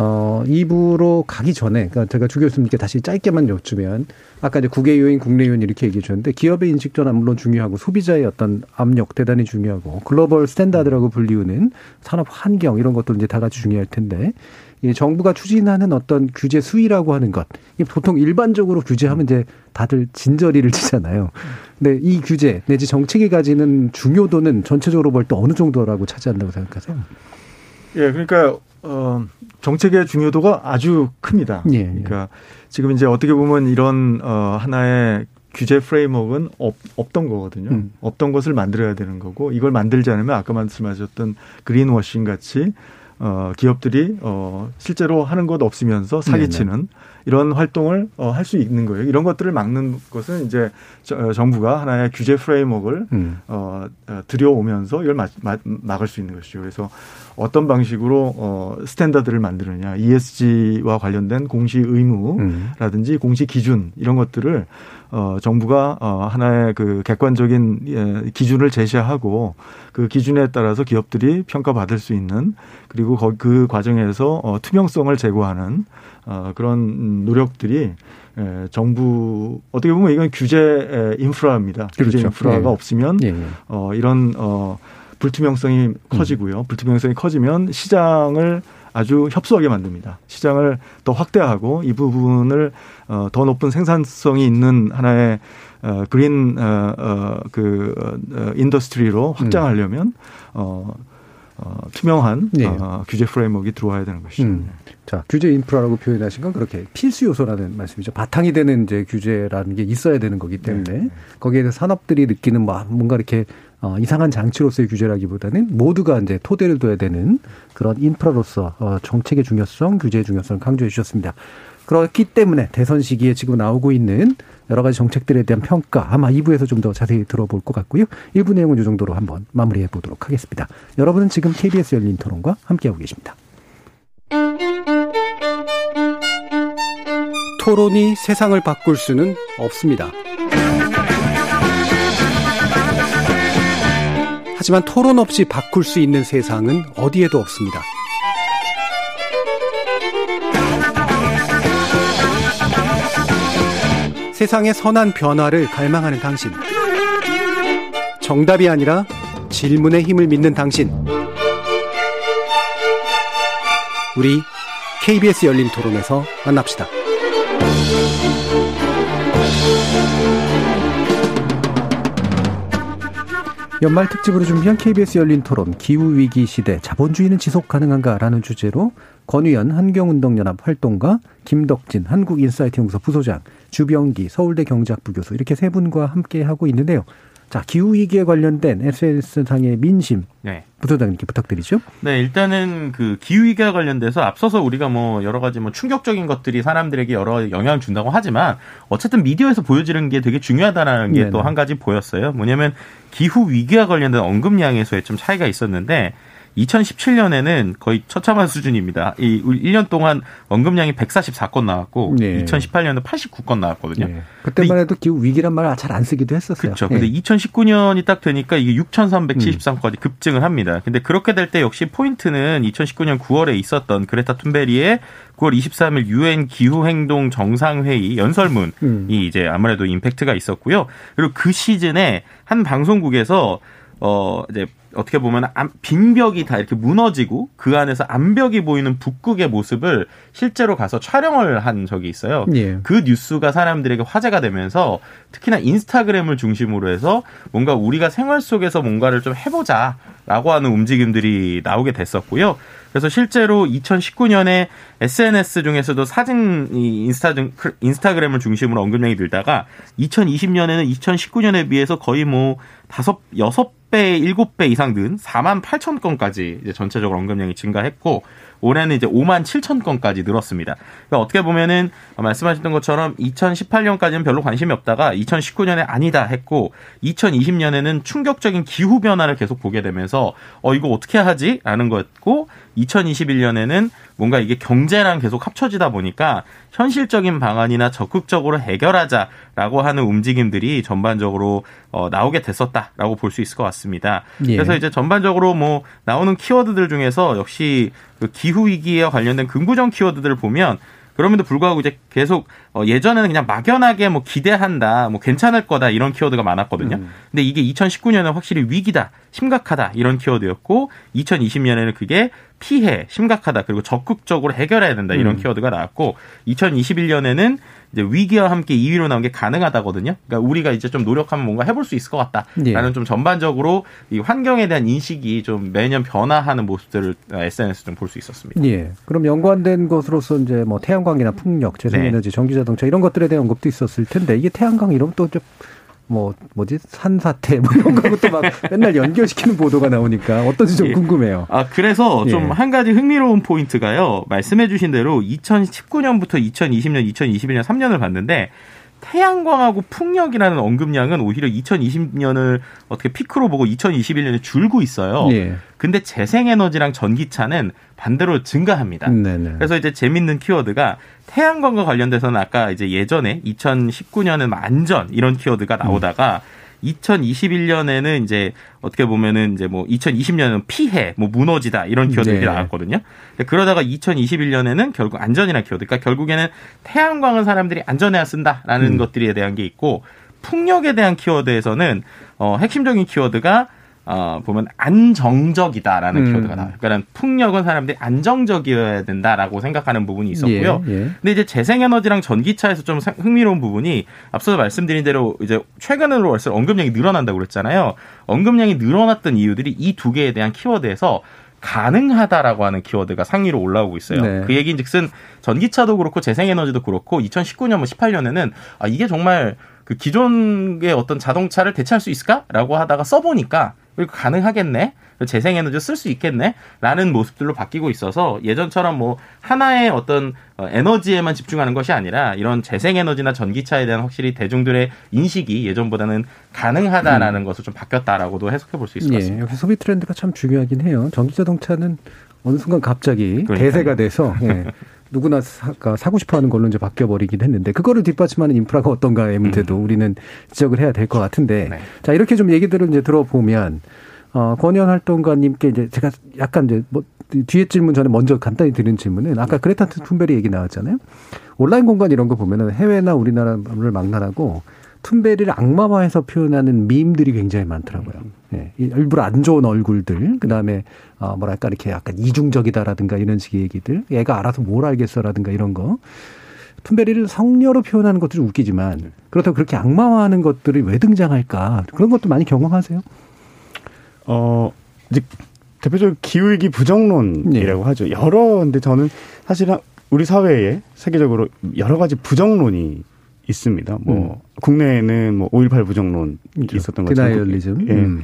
어, 2부로 가기 전에, 그러니까 제가 주 교수님께 다시 짧게만 여쭈면, 아까 이제 국외 요인, 국내 요인 이렇게 얘기해 주셨는데, 기업의 인식 전환 물론 중요하고, 소비자의 어떤 압력 대단히 중요하고, global standard라고 불리우는 산업 환경, 이런 것도 이제 다 같이 중요할 텐데, 이 정부가 추진하는 어떤 규제 수위라고 하는 것, 이 보통 일반적으로 규제하면 이제 다들 진저리를 치잖아요. 근데 이 규제 내지 정책이 가지는 중요도는 전체적으로 볼 때 어느 정도라고 차지한다고 생각하세요? 예, 그러니까 어 정책의 중요도가 아주 큽니다. 예, 예. 그러니까 지금 이제 어떻게 보면 이런 어 하나의 규제 프레임워크는 없, 없던 거거든요. 음. 없던 것을 만들어야 되는 거고 이걸 만들지 않으면 아까 말씀하셨던 그린워싱 같이 어, 기업들이 어, 실제로 하는 것 없으면서 사기치는 네네. 이런 활동을 어, 할 수 있는 거예요. 이런 것들을 막는 것은 이제 저, 어, 정부가 하나의 규제 framework를 음. 어, 어, 들여오면서 이걸 막, 막, 막을 수 있는 것이죠. 그래서 어떤 방식으로 어, standard를 만드느냐, ESG와 관련된 공시 의무라든지 음. 공시 기준 이런 것들을 어, 정부가 어, 하나의 그 객관적인 예, 기준을 제시하고 그 기준에 따라서 기업들이 평가받을 수 있는 그리고 그 과정에서 어, 투명성을 제고하는 어, 그런 노력들이 예, 정부 어떻게 보면 이건 규제 인프라입니다. 그렇죠. 규제 인프라가 예. 없으면 예. 어, 이런 어, 불투명성이 음. 커지고요. 불투명성이 커지면 시장을 아주 협소하게 만듭니다. 시장을 더 확대하고 이 부분을 어, 더 높은 생산성이 있는 하나의 어, green 어, 어, 그 어, industry로 확장하려면 음. 어, 어, 투명한 네. 어, 규제 framework가 들어와야 되는 것이죠. 음. 자, 규제 인프라라고 표현하신 건 그렇게 필수 요소라는 말씀이죠. 바탕이 되는 이제 규제라는 게 있어야 되는 거기 때문에 네. 거기에 대해서 산업들이 느끼는 뭐 뭔가 이렇게 어, 이상한 장치로서의 규제라기보다는 모두가 이제 토대를 둬야 되는 그런 인프라로서 어, 정책의 중요성, 규제의 중요성을 강조해 주셨습니다. 그렇기 때문에 대선 시기에 지금 나오고 있는 여러 가지 정책들에 대한 평가 아마 2부에서 좀 더 자세히 들어볼 것 같고요. 1부 내용은 이 정도로 한번 마무리해 보도록 하겠습니다. 여러분은 지금 KBS 열린 토론과 함께하고 계십니다. 토론이 세상을 바꿀 수는 없습니다. 하지만 토론 없이 바꿀 수 있는 세상은 어디에도 없습니다. 세상의 선한 변화를 갈망하는 당신. 정답이 아니라 질문의 힘을 믿는 당신. 우리 KBS 열린 토론에서 만납시다. 연말 특집으로 준비한 KBS 열린 토론 기후 위기 시대 자본주의는 지속 가능한가라는 주제로 권유현 환경운동연합 활동가 김덕진 한국인사이트 연구소 부소장 주병기 서울대 경제학부 교수 이렇게 세 분과 함께 하고 있는데요. 자 기후 위기에 관련된 SNS 상의 민심 네. 부소장님께 부탁드리죠. 네, 일단은 그 기후 위기와 관련돼서 앞서서 우리가 뭐 여러 가지 뭐 충격적인 것들이 사람들에게 여러 영향을 준다고 하지만 어쨌든 미디어에서 보여지는 게 되게 중요하다라는 게 또 한 가지 보였어요. 뭐냐면 기후 위기와 관련된 언급량에서의 좀 차이가 있었는데 2017년에는 거의 처참한 수준입니다. 이 1년 동안 언급량이 144건 나왔고 네. 2018년은 89건 나왔거든요. 네. 그때만 해도 기후 위기란 말을 잘 안 쓰기도 했었어요. 그렇죠. 네. 근데 2019년이 딱 되니까 이게 6,373건이 음. 급증을 합니다. 근데 그렇게 될 때 역시 포인트는 2019년 9월에 있었던 그레타 툰베리의 9월 23일 유엔 기후 행동 정상회의 연설문이 음. 이제 아무래도 임팩트가 있었고요. 그리고 그 시즌에 한 방송국에서 어 이제 어떻게 보면 빈벽이 다 이렇게 무너지고 그 안에서 암벽이 보이는 북극의 모습을 실제로 가서 촬영을 한 적이 있어요. 예. 그 뉴스가 사람들에게 화제가 되면서 특히나 인스타그램을 중심으로 해서 뭔가 우리가 생활 속에서 뭔가를 좀 해보자라고 하는 움직임들이 나오게 됐었고요. 그래서 실제로 2019년에 SNS 중에서도 사진 인스타 인스타그램을 중심으로 언급량이 늘다가 2020년에는 2019년에 비해서 거의 뭐 다섯 여섯 배 일곱 배 이상 는 4만 8천 건까지 이제 전체적으로 언급량이 증가했고 올해는 이제 5만 7천 건까지 늘었습니다. 그러니까 어떻게 보면은 말씀하셨던 것처럼 2018년까지는 별로 관심이 없다가 2019년에 아니다 했고 2020년에는 충격적인 기후 변화를 계속 보게 되면서 어 이거 어떻게 하지? 라는 거였고 2021년에는 뭔가 이게 경제랑 계속 합쳐지다 보니까 현실적인 방안이나 적극적으로 해결하자라고 하는 움직임들이 전반적으로 어, 나오게 됐었다라고 볼 수 있을 것 같습니다. 예. 그래서 이제 전반적으로 뭐 나오는 키워드들 중에서 역시 그 기후 위기에 관련된 긍부정 키워드들을 보면 그럼에도 불구하고 이제 계속 어 예전에는 그냥 막연하게 뭐 기대한다, 뭐 괜찮을 거다 이런 키워드가 많았거든요. 음. 근데 이게 2019년은 확실히 위기다, 심각하다 이런 키워드였고 2020년에는 그게 피해, 심각하다 그리고 적극적으로 해결해야 된다 이런 음. 키워드가 나왔고 2021년에는 이제 위기와 함께 2위로 나온 게 가능하다거든요. 그러니까 우리가 이제 좀 노력하면 뭔가 해볼 수 있을 것 같다라는 예. 좀 전반적으로 이 환경에 대한 인식이 좀 매년 변화하는 모습들을 SNS 좀 볼 수 있었습니다. 예. 그럼 연관된 것으로서 이제 뭐 태양광이나 풍력, 재생에너지, 네. 전기자동차 이런 것들에 대한 언급도 있었을 텐데 이게 태양광 이러면 또좀 뭐 뭐지 산사태 뭐 이런 것도 막 맨날 연결시키는 보도가 나오니까 어떤지 좀 예. 궁금해요. 아 그래서 예. 좀한 가지 흥미로운 포인트가요. 말씀해주신 대로 2019년부터 2020년, 2021년 3년을 봤는데 태양광하고 풍력이라는 언급량은 오히려 2020년을 어떻게 피크로 보고 2021년에 줄고 있어요. 예. 근데 재생에너지랑 전기차는 반대로 증가합니다. 네네. 그래서 이제 재밌는 키워드가 태양광과 관련돼서는 아까 이제 예전에 2019년은 안전 이런 키워드가 나오다가 음. 2021년에는 이제 어떻게 보면은 이제 뭐 2020년은 피해, 뭐 무너지다 이런 키워드들이 네. 나왔거든요. 그러다가 2021년에는 결국 안전이라는 키워드. 그러니까 결국에는 태양광은 사람들이 안전해야 쓴다라는 음. 것들에 대한 게 있고 풍력에 대한 키워드에서는 어 핵심적인 키워드가 어, 보면 안정적이다라는 음. 키워드가 나와요. 그러니까 풍력은 사람들이 안정적이어야 된다라고 생각하는 부분이 있었고요. 예, 예. 근데 이제 재생에너지랑 전기차에서 좀 흥미로운 부분이 앞서 말씀드린 대로 이제 최근으로 벌써 언급량이 늘어난다고 그랬잖아요. 언급량이 늘어났던 이유들이 이 두 개에 대한 키워드에서 가능하다라고 하는 키워드가 상위로 올라오고 있어요. 네. 그 얘기인 즉슨 전기차도 그렇고 재생에너지도 그렇고 2019년, 뭐 18년에는 아 이게 정말 그 기존의 어떤 자동차를 대체할 수 있을까라고 하다가 써보니까 이거 가능하겠네. 재생에너지 쓸 수 있겠네. 라는 모습들로 바뀌고 있어서 예전처럼 뭐 하나의 어떤 어, 에너지에만 집중하는 것이 아니라 이런 재생에너지나 전기차에 대한 확실히 대중들의 인식이 예전보다는 가능하다라는 음. 것을 좀 바뀌었다라고도 해석해 볼 수 있을 것 예, 같습니다. 예, 여기 소비 트렌드가 참 중요하긴 해요. 전기 자동차는 어느 순간 갑자기 그러니까요. 대세가 돼서 예. 누구나 사, 사고 싶어 하는 걸로 이제 바뀌어 버리긴 했는데 그거를 뒷받침하는 인프라가 어떤가의 문제도 음. 우리는 지적을 해야 될 것 같은데 네. 자 이렇게 좀 얘기들을 이제 들어보면 어, 권현 활동가님께 이제 제가 약간 이제 뭐 뒤에 질문 전에 먼저 간단히 드린 질문은 아까 그레타 툰베리 얘기 나왔잖아요. 온라인 공간 이런 거 보면은 해외나 우리나라를 막나라고 툰베리를 악마화해서 표현하는 밈들이 굉장히 많더라고요. 예. 일부러 안 좋은 얼굴들, 그 다음에, 어, 뭐랄까, 이렇게 약간 이중적이다라든가 이런 식의 얘기들, 얘가 알아서 뭘 알겠어라든가 이런 거. 툰베리를 성녀로 표현하는 것들이 웃기지만, 그렇다고 그렇게 악마화하는 것들이 왜 등장할까? 그런 것도 많이 경험하세요? 어, 이제 대표적으로 기울기 부정론이라고 네. 하죠. 여러 근데 저는 사실 우리 사회에 세계적으로 여러 가지 부정론이 있습니다. 뭐 음. 국내에는 뭐 5.18 부정론이 그렇죠. 있었던 것처럼 디나이얼리즘. 예. 음.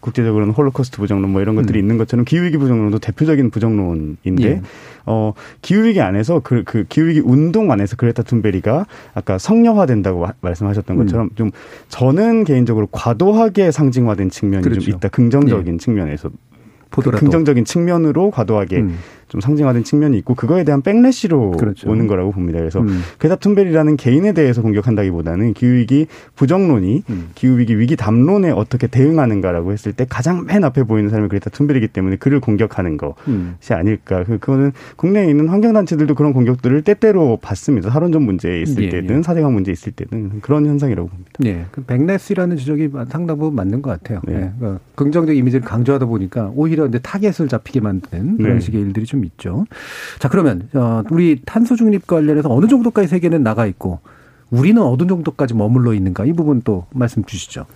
국제적으로는 홀로코스트 부정론 뭐 이런 것들이 음. 있는 것처럼 기후위기 부정론도 대표적인 부정론인데 예. 어 기후위기 안에서 그, 그 기후위기 운동 안에서 그레타 툰베리가 아까 성녀화된다고 말씀하셨던 음. 것처럼 좀 저는 개인적으로 과도하게 상징화된 측면이 그렇죠. 좀 있다 긍정적인 예. 측면에서 보더라도. 긍정적인 측면으로 과도하게 음. 좀 상징화된 측면이 있고 그거에 대한 backlash로 그렇죠. 오는 거라고 봅니다. 그래서 음. 툰베리라는 개인에 대해서 공격한다기보다는 기후위기 부정론이 음. 기후위기 위기 담론에 어떻게 대응하는가라고 했을 때 가장 맨 앞에 보이는 사람이 그레타 툰베리기 때문에 그를 공격하는 것이 음. 아닐까. 그, 그거는 국내에 있는 환경단체들도 그런 공격들을 때때로 받습니다. 탈원전 문제에 있을 예, 때든 예. 사대강 문제에 있을 때든 그런 현상이라고 봅니다. 예. 그 backlash라는 지적이 상당 부분 맞는 것 같아요. 네. 예. 그러니까 긍정적 이미지를 강조하다 보니까 오히려 이제 타겟을 잡히게 만드는 그런 네. 식의 일들이 좀 있죠. 자, 그러면 어, 우리 탄소 중립 관련해서 어느 정도까지 세계는 나가 있고 우리는 어느 정도까지 머물러 있는가 이 부분 또 말씀 주시죠.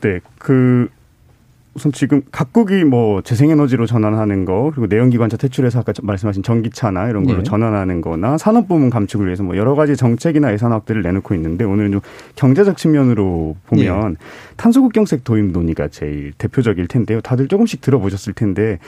네, 그 우선 지금 각국이 뭐 재생에너지로 전환하는 거 그리고 내연기관차 퇴출해서 아까 말씀하신 전기차나 이런 걸로 네. 전환하는 거나 산업부문 감축을 위해서 뭐 여러 가지 정책이나 예산 확대를 내놓고 있는데 오늘은 좀 경제적 측면으로 보면 네. 탄소국경세 도입 논의가 제일 대표적일 텐데요. 다들 조금씩 들어보셨을 텐데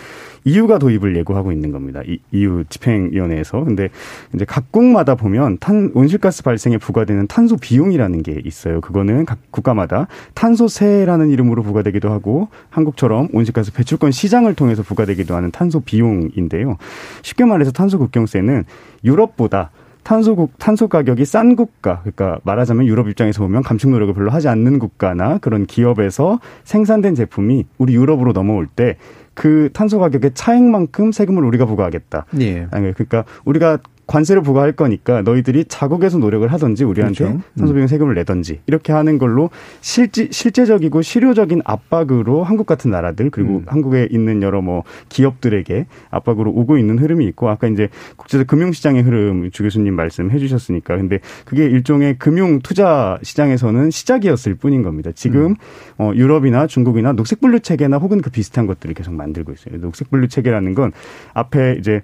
EU가 도입을 예고하고 있는 겁니다. EU 집행위원회에서. 근데 이제 각국마다 보면 탄 온실가스 발생에 부과되는 탄소 비용이라는 게 있어요. 그거는 각 국가마다 탄소세라는 이름으로 부과되기도 하고 한국처럼 온실가스 배출권 시장을 통해서 부과되기도 하는 탄소 비용인데요. 쉽게 말해서 탄소 국경세는 유럽보다 탄소국 탄소 가격이 싼 국가 그러니까 말하자면 유럽 입장에서 보면 감축 노력을 별로 하지 않는 국가나 그런 기업에서 생산된 제품이 우리 유럽으로 넘어올 때 그 탄소 가격의 차액만큼 세금을 우리가 부과하겠다. 예. 그러니까 우리가 관세를 부과할 거니까 너희들이 자국에서 노력을 하든지 우리한테 그렇죠. 탄소비용 음. 세금을 내든지 이렇게 하는 걸로 실제 실제적이고 실효적인 압박으로 한국 같은 나라들 그리고 음. 한국에 있는 여러 뭐 기업들에게 압박으로 오고 있는 흐름이 있고 아까 이제 국제적 금융 시장의 흐름 주 교수님 말씀해 주셨으니까 근데 그게 일종의 금융 투자 시장에서는 시작이었을 뿐인 겁니다. 지금 음. 어, 유럽이나 중국이나 녹색 분류 체계나 혹은 그 비슷한 것들을 계속 만들고 있어요. 녹색 분류 체계라는 건 앞에 이제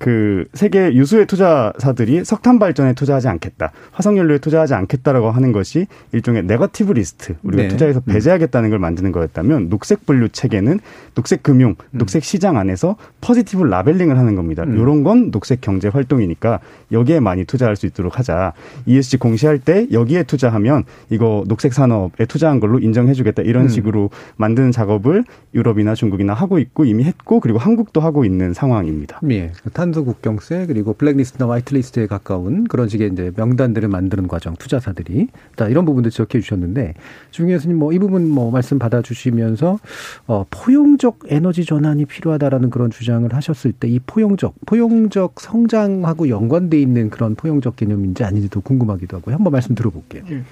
그 세계 유수의 투자사들이 석탄 발전에 투자하지 않겠다, 화석 연료에 투자하지 않겠다라고 하는 것이 일종의 negative list 우리가 네. 투자해서 음. 배제하겠다는 걸 만드는 거였다면 녹색 분류 체계는 녹색 금융, 음. 녹색 시장 안에서 positive labeling을 하는 겁니다. 음. 이런 건 녹색 경제 활동이니까 여기에 많이 투자할 수 있도록 하자. ESG 공시할 때 여기에 투자하면 이거 녹색 산업에 투자한 걸로 인정해주겠다 이런 음. 식으로 만드는 작업을 유럽이나 중국이나 하고 있고 이미 했고 그리고 한국도 하고 있는 상황입니다. 예. 탄 탄소 국경세 그리고 블랙리스트나 화이트리스트에 가까운 그런 식의 이제 명단들을 만드는 과정 투자사들이 다 이런 부분도 지적해 주셨는데 중 교수님 뭐 이 부분 뭐 말씀 받아 주시면서 어 포용적 에너지 전환이 필요하다라는 그런 주장을 하셨을 때 이 포용적 포용적 성장하고 연관돼 있는 그런 포용적 개념인지 아닌지도 궁금하기도 하고요. 한번 말씀 들어볼게요. 예.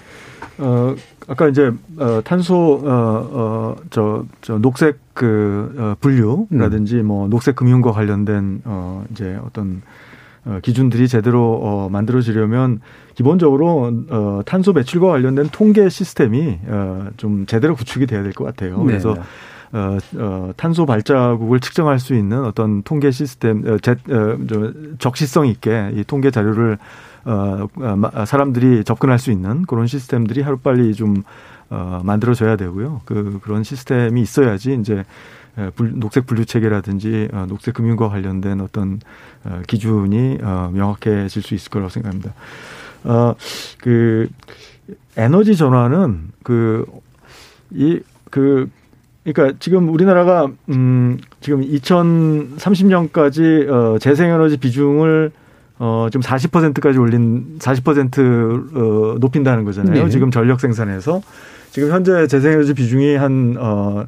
어, 아까 이제, 어, 탄소, 어, 어, 저, 저, 녹색 그, 어, 분류라든지 음. 뭐, 녹색 금융과 관련된, 어, 이제 어떤, 어, 기준들이 제대로, 어, 만들어지려면 기본적으로, 어, 탄소 배출과 관련된 통계 시스템이, 어, 좀 제대로 구축이 돼야 될 것 같아요. 네, 그래서, 네. 어, 어, 탄소 발자국을 측정할 수 있는 어떤 통계 시스템, 어, 제, 어, 저, 적시성 있게 이 통계 자료를 어, 어 사람들이 접근할 수 있는 그런 시스템들이 하루빨리 좀 어, 만들어져야 되고요. 그 그런 시스템이 있어야지 이제 녹색 분류 체계라든지 어, 녹색 금융과 관련된 어떤 어, 기준이 어, 명확해질 수 있을 거라고 생각합니다. 어, 그 에너지 전환은 그 이 그 그러니까 지금 우리나라가 음 지금 2030년까지 어 재생에너지 비중을 어, 지금 40%까지 올린 40% 어, 높인다는 거잖아요. 네. 지금 전력 생산에서 지금 현재 재생에너지 비중이 한 어,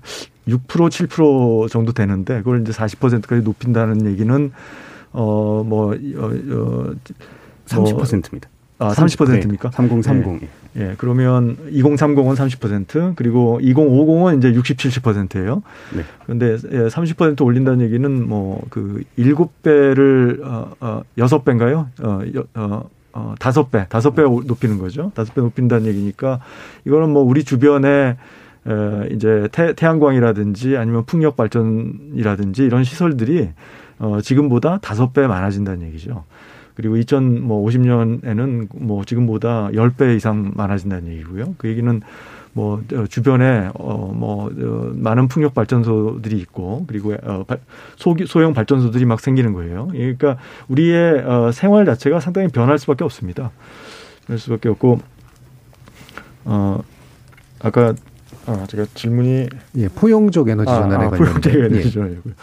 6% 7% 정도 되는데 그걸 이제 40%까지 높인다는 얘기는 어 뭐 어, 어, 30%입니다. 아, 30%입니까? 3030. 예. 예. 그러면 2030은 30%, 그리고 2050은 이제 60, 70%예요. 네. 그런데 예, 30% 올린다는 얘기는 뭐 그 7배를 어, 어 6배인가요? 어, 어, 어, 5배, 5배 높이는 거죠. 5배 높인다는 얘기니까 이거는 뭐 우리 주변에 에, 이제 태, 태양광이라든지 아니면 풍력 발전이라든지 이런 시설들이 어, 지금보다 5배 많아진다는 얘기죠. 그리고 2050년에는 뭐 지금보다 10배 이상 많아진다는 얘기고요. 그 얘기는 뭐 어, 주변에 어뭐 어, 많은 풍력 발전소들이 있고 그리고 어 소, 소형 발전소들이 막 생기는 거예요. 그러니까 우리의 어 생활 자체가 상당히 변할 수밖에 없습니다. 그럴 수밖에 없고 어 아까 아, 제가 질문이 예, 포용적 에너지 전환에 아, 아, 포용적 에너지 예. 전환이고요.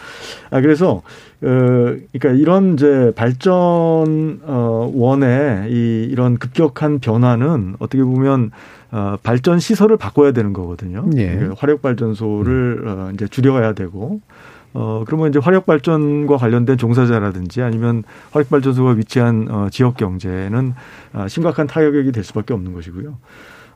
아 그래서 어 그러니까 이런 이제 발전 어 원의 이 이런 급격한 변화는 어떻게 보면 어 발전 시설을 바꿔야 되는 거거든요. 예. 그러니까 화력 발전소를 음. 어 이제 줄여가야 되고 어, 그러면 이제 화력 발전과 관련된 종사자라든지 아니면 화력 발전소가 위치한 어, 지역 경제는 아, 심각한 타격이 될 수밖에 없는 것이고요.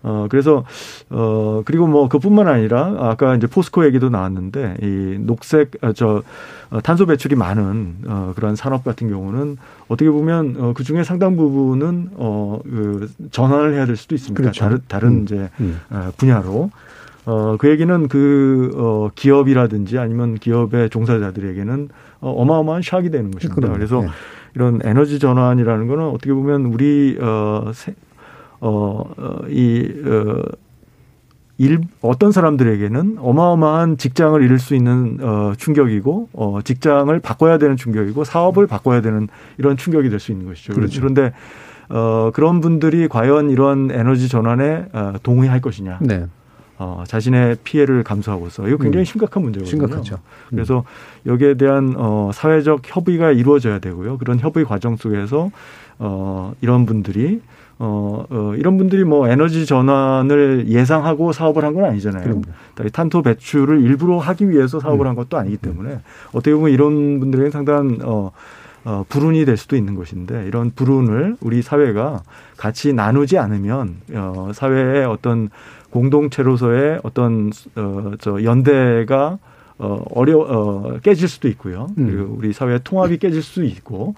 어, 그래서, 어, 그리고 뭐 그뿐만 아니라 아까 이제 포스코 얘기도 나왔는데 이 녹색, 아, 저, 어, 탄소 배출이 많은 어, 그런 산업 같은 경우는 어떻게 보면 어, 그 중에 상당 부분은 어, 그 전환을 해야 될 수도 있습니다. 그렇죠. 다른, 다른 음. 이제 음. 어, 분야로. 어, 그 얘기는 그, 어, 기업이라든지 아니면 기업의 종사자들에게는 어, 어마어마한 샥이 되는 것입니다. 그래서 네. 이런 에너지 전환이라는 거는 어떻게 보면 우리, 어, 세, 어, 어, 이, 어, 일, 어떤 사람들에게는 어마어마한 직장을 잃을 수 있는 어, 충격이고 어, 직장을 바꿔야 되는 충격이고 사업을 바꿔야 되는 이런 충격이 될 수 있는 것이죠. 그렇죠. 그런데 어, 그런 분들이 과연 이런 에너지 전환에 어, 동의할 것이냐. 네. 어, 자신의 피해를 감수하고서 이거 굉장히 음. 심각한 문제거든요. 심각하죠. 음. 그래서 여기에 대한 어, 사회적 협의가 이루어져야 되고요. 그런 협의 과정 속에서 어, 이런 분들이 어, 어, 이런 분들이 뭐 에너지 전환을 예상하고 사업을 한 건 아니잖아요. 그럼요. 탄소 배출을 일부러 하기 위해서 사업을 음. 한 것도 아니기 때문에 어떻게 보면 이런 분들에게 상당한 어, 어, 불운이 될 수도 있는 것인데 이런 불운을 우리 사회가 같이 나누지 않으면 어, 사회의 어떤 공동체로서의 어떤 어, 저 연대가 어, 어려 어, 깨질 수도 있고요. 음. 그리고 우리 사회의 통합이 깨질 수도 있고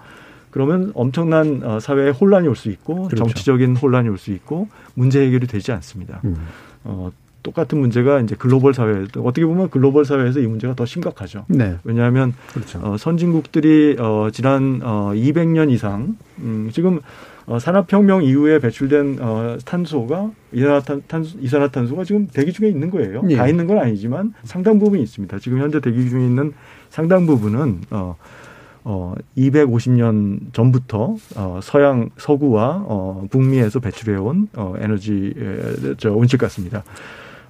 그러면 엄청난 어, 사회에 혼란이 올 수 있고 그렇죠. 정치적인 혼란이 올 수 있고 문제 해결이 되지 않습니다. 음. 어, 똑같은 문제가 이제 글로벌 사회 어떻게 보면 글로벌 사회에서 이 문제가 더 심각하죠. 네. 왜냐하면 그렇죠. 어, 선진국들이 어, 지난 어, 200년 이상 음, 지금 어, 산업혁명 이후에 배출된 어, 탄소가 이산화탄, 이산화탄소가 지금 대기 중에 있는 거예요. 예. 다 있는 건 아니지만 상당 부분이 있습니다. 지금 현재 대기 중에 있는 상당 부분은 어, 어 250년 전부터 어 서양 서구와 어 북미에서 배출해 온 어 에너지 저 온실가스입니다.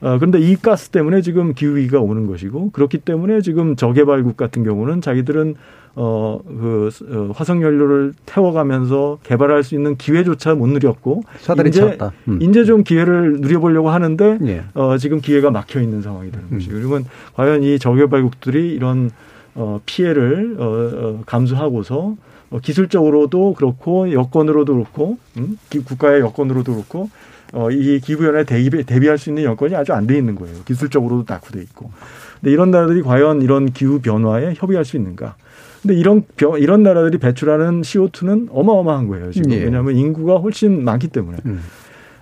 어, 그런데 이 가스 때문에 지금 기후위기가 오는 것이고 그렇기 때문에 지금 저개발국 같은 경우는 자기들은 어, 그, 어, 화석연료를 태워가면서 개발할 수 있는 기회조차 못 누렸고. 이제, 음. 이제 좀 기회를 누려보려고 하는데, 예. 어, 지금 기회가 막혀 있는 상황이 되는 음. 것이고. 그러면 과연 이 저개발국들이 이런, 어, 피해를, 어, 어 감수하고서 어, 기술적으로도 그렇고, 여건으로도 그렇고, 음? 국가의 여건으로도 그렇고, 어, 이 기후변화에 대비, 대비할 수 있는 여건이 아주 안 돼 있는 거예요. 기술적으로도 낙후돼 있고. 근데 이런 나라들이 과연 이런 기후 변화에 협의할 수 있는가? 근데 이런 이런 나라들이 배출하는 CO2는 어마어마한 거예요. 지금 예. 왜냐하면 인구가 훨씬 많기 때문에. 음.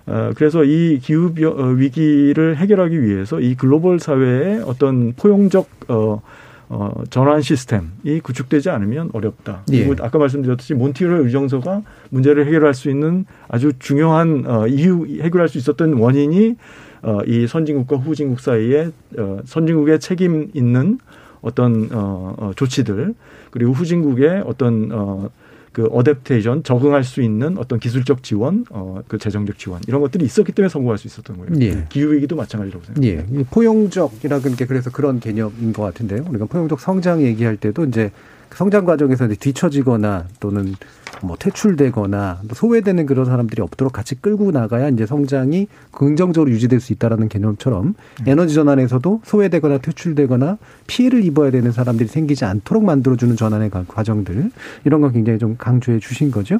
어, 그래서 이 기후 어, 위기를 해결하기 위해서 이 글로벌 사회의 어떤 포용적 어, 어, 전환 시스템이 구축되지 않으면 어렵다. 예. 그리고 아까 말씀드렸듯이 몬티르 의정서가 문제를 해결할 수 있는 아주 중요한 어, 이유 해결할 수 있었던 원인이 어, 이 선진국과 후진국 사이에 어, 선진국의 책임 있는 어떤 어, 어, 조치들 그리고 후진국의 어떤 어, 그 어댑테이션 적응할 수 있는 어떤 기술적 지원, 어, 그 재정적 지원 이런 것들이 있었기 때문에 성공할 수 있었던 거예요. 예. 기후 위기도 마찬가지라고 생각합니다. 예. 포용적이라는 게 그래서 그런 개념인 것 같은데요. 우리가 포용적 성장 얘기할 때도 이제 성장 과정에서 뒤처지거나 또는 뭐 퇴출되거나 소외되는 그런 사람들이 없도록 같이 끌고 나가야 이제 성장이 긍정적으로 유지될 수 있다라는 개념처럼 네. 에너지 전환에서도 소외되거나 퇴출되거나 피해를 입어야 되는 사람들이 생기지 않도록 만들어주는 전환의 과정들 이런 건 굉장히 좀 강조해 주신 거죠.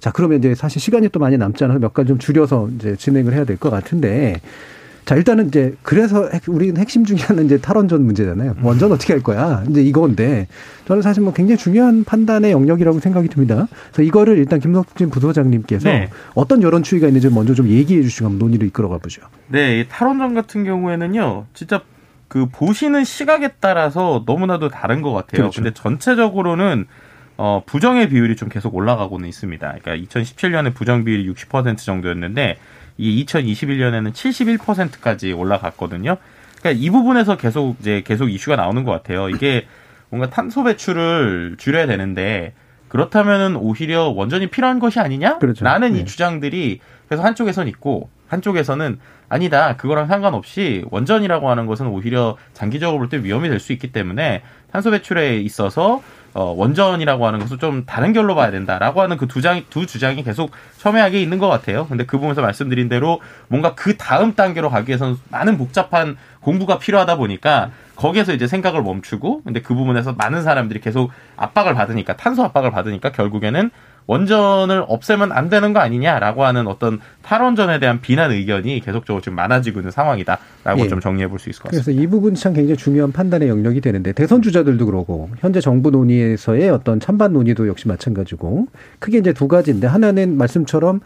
자 그러면 이제 사실 시간이 또 많이 남지 않아서 몇 가지 좀 줄여서 이제 진행을 해야 될 것 같은데 자, 일단은 이제 그래서 우리는 핵심 중에 하나는 이제 탈원전 문제잖아요. 원전 어떻게 할 거야? 이제 이건데 저는 사실 뭐 굉장히 중요한 판단의 영역이라고 생각이 듭니다. 그래서 이거를 일단 김석진 부소장님께서 네. 어떤 여론 추이가 있는지 먼저 좀 얘기해 주시고 한번 논의를 이끌어 가 보죠. 네, 탈원전 같은 경우에는요. 진짜 그 보시는 시각에 따라서 너무나도 다른 것 같아요. 그렇죠. 근데 전체적으로는 어, 부정의 비율이 좀 계속 올라가고는 있습니다. 그러니까 2017년에 부정 비율이 60% 정도였는데 이 2021년에는 71%까지 올라갔거든요. 그러니까 이 부분에서 계속 이제 계속 이슈가 나오는 것 같아요. 이게 뭔가 탄소 배출을 줄여야 되는데 그렇다면은 오히려 원전이 필요한 것이 아니냐? 그렇죠. 라는 네. 이 주장들이 그래서 한쪽에선 있고 한쪽에서는 아니다. 그거랑 상관없이 원전이라고 하는 것은 오히려 장기적으로 볼 때 위험이 될 수 있기 때문에 탄소 배출에 있어서 어, 원전이라고 하는 것을 좀 다른 결로 봐야 된다라고 하는 그 두 장, 두 주장이 계속 첨예하게 있는 것 같아요. 근데 그 부분에서 말씀드린 대로 뭔가 그 다음 단계로 가기 위해서는 많은 복잡한 공부가 필요하다 보니까 거기에서 이제 생각을 멈추고 근데 그 부분에서 많은 사람들이 계속 압박을 받으니까 탄소 압박을 받으니까 결국에는 원전을 없애면 안 되는 거 아니냐라고 하는 어떤 탈원전에 대한 비난 의견이 계속적으로 지금 많아지고 있는 상황이다라고 예. 좀 정리해 볼 수 있을 것 같습니다. 그래서 이 부분이 참 굉장히 중요한 판단의 영역이 되는데 대선 주자들도 그러고 현재 정부 논의에서의 어떤 찬반 논의도 역시 마찬가지고 크게 이제 두 가지인데 하나는 말씀처럼